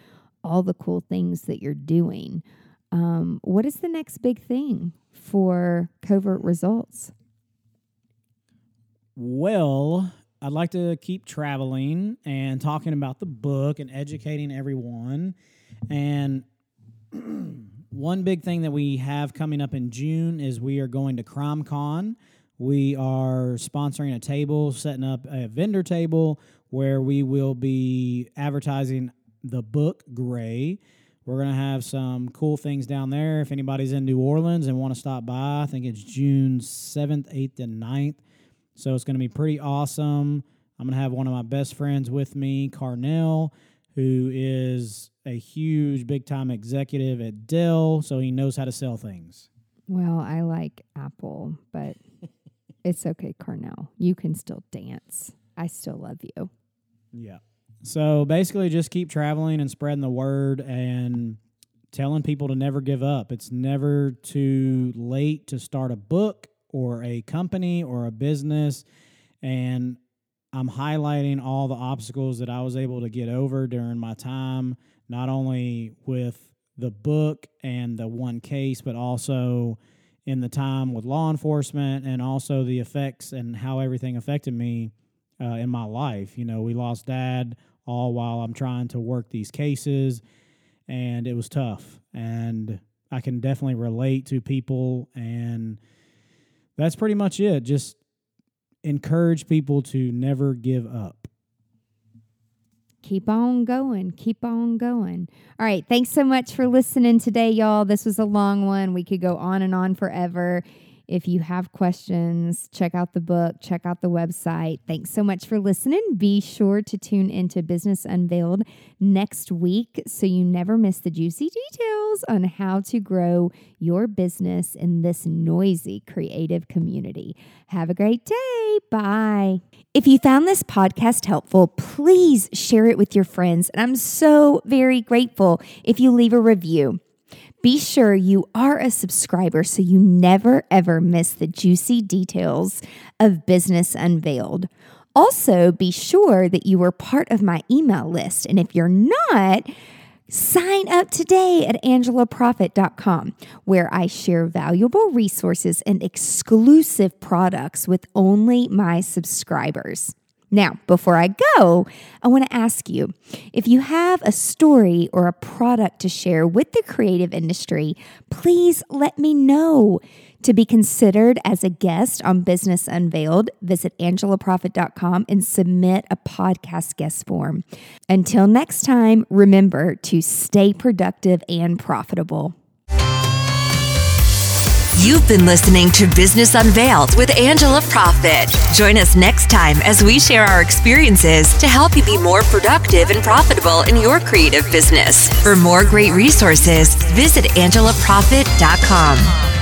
all the cool things that you're doing. Um, what is the next big thing for covert results?
Well, I'd like to keep traveling and talking about the book and educating everyone. And one big thing that we have coming up in June is we are going to CrimeCon we are sponsoring a table, setting up a vendor table where we will be advertising the book Gray. We're going to have some cool things down there. If anybody's in New Orleans and want to stop by, I think it's June 7th, 8th, and 9th. So it's going to be pretty awesome. I'm going to have one of my best friends with me, Carnell, who is a huge, big time executive at Dell. So he knows how to sell things.
Well, I like Apple, but it's okay, Carnell. You can still dance. I still love you.
Yeah. So basically, just keep traveling and spreading the word and telling people to never give up. It's never too late to start a book or a company or a business. And I'm highlighting all the obstacles that I was able to get over during my time, not only with the book and the one case, but also in the time with law enforcement and also the effects and how everything affected me uh, in my life. You know, we lost dad all while I'm trying to work these cases. And it was tough. And I can definitely relate to people. And that's pretty much it. Just encourage people to never give up.
Keep on going. Keep on going. All right. Thanks so much for listening today, y'all. This was a long one. We could go on and on forever. If you have questions, check out the book, check out the website. Thanks so much for listening. Be sure to tune into Business Unveiled next week so you never miss the juicy details on how to grow your business in this noisy creative community. Have a great day. Bye. If you found this podcast helpful, please share it with your friends. And I'm so very grateful if you leave a review. Be sure you are a subscriber so you never ever miss the juicy details of Business Unveiled. Also, be sure that you are part of my email list. And if you're not, Sign up today at angelaprofit.com, where I share valuable resources and exclusive products with only my subscribers. Now, before I go, I want to ask you if you have a story or a product to share with the creative industry, please let me know. To be considered as a guest on Business Unveiled, visit angelaprofit.com and submit a podcast guest form. Until next time, remember to stay productive and profitable.
You've been listening to Business Unveiled with Angela Profit. Join us next time as we share our experiences to help you be more productive and profitable in your creative business. For more great resources, visit angelaprofit.com.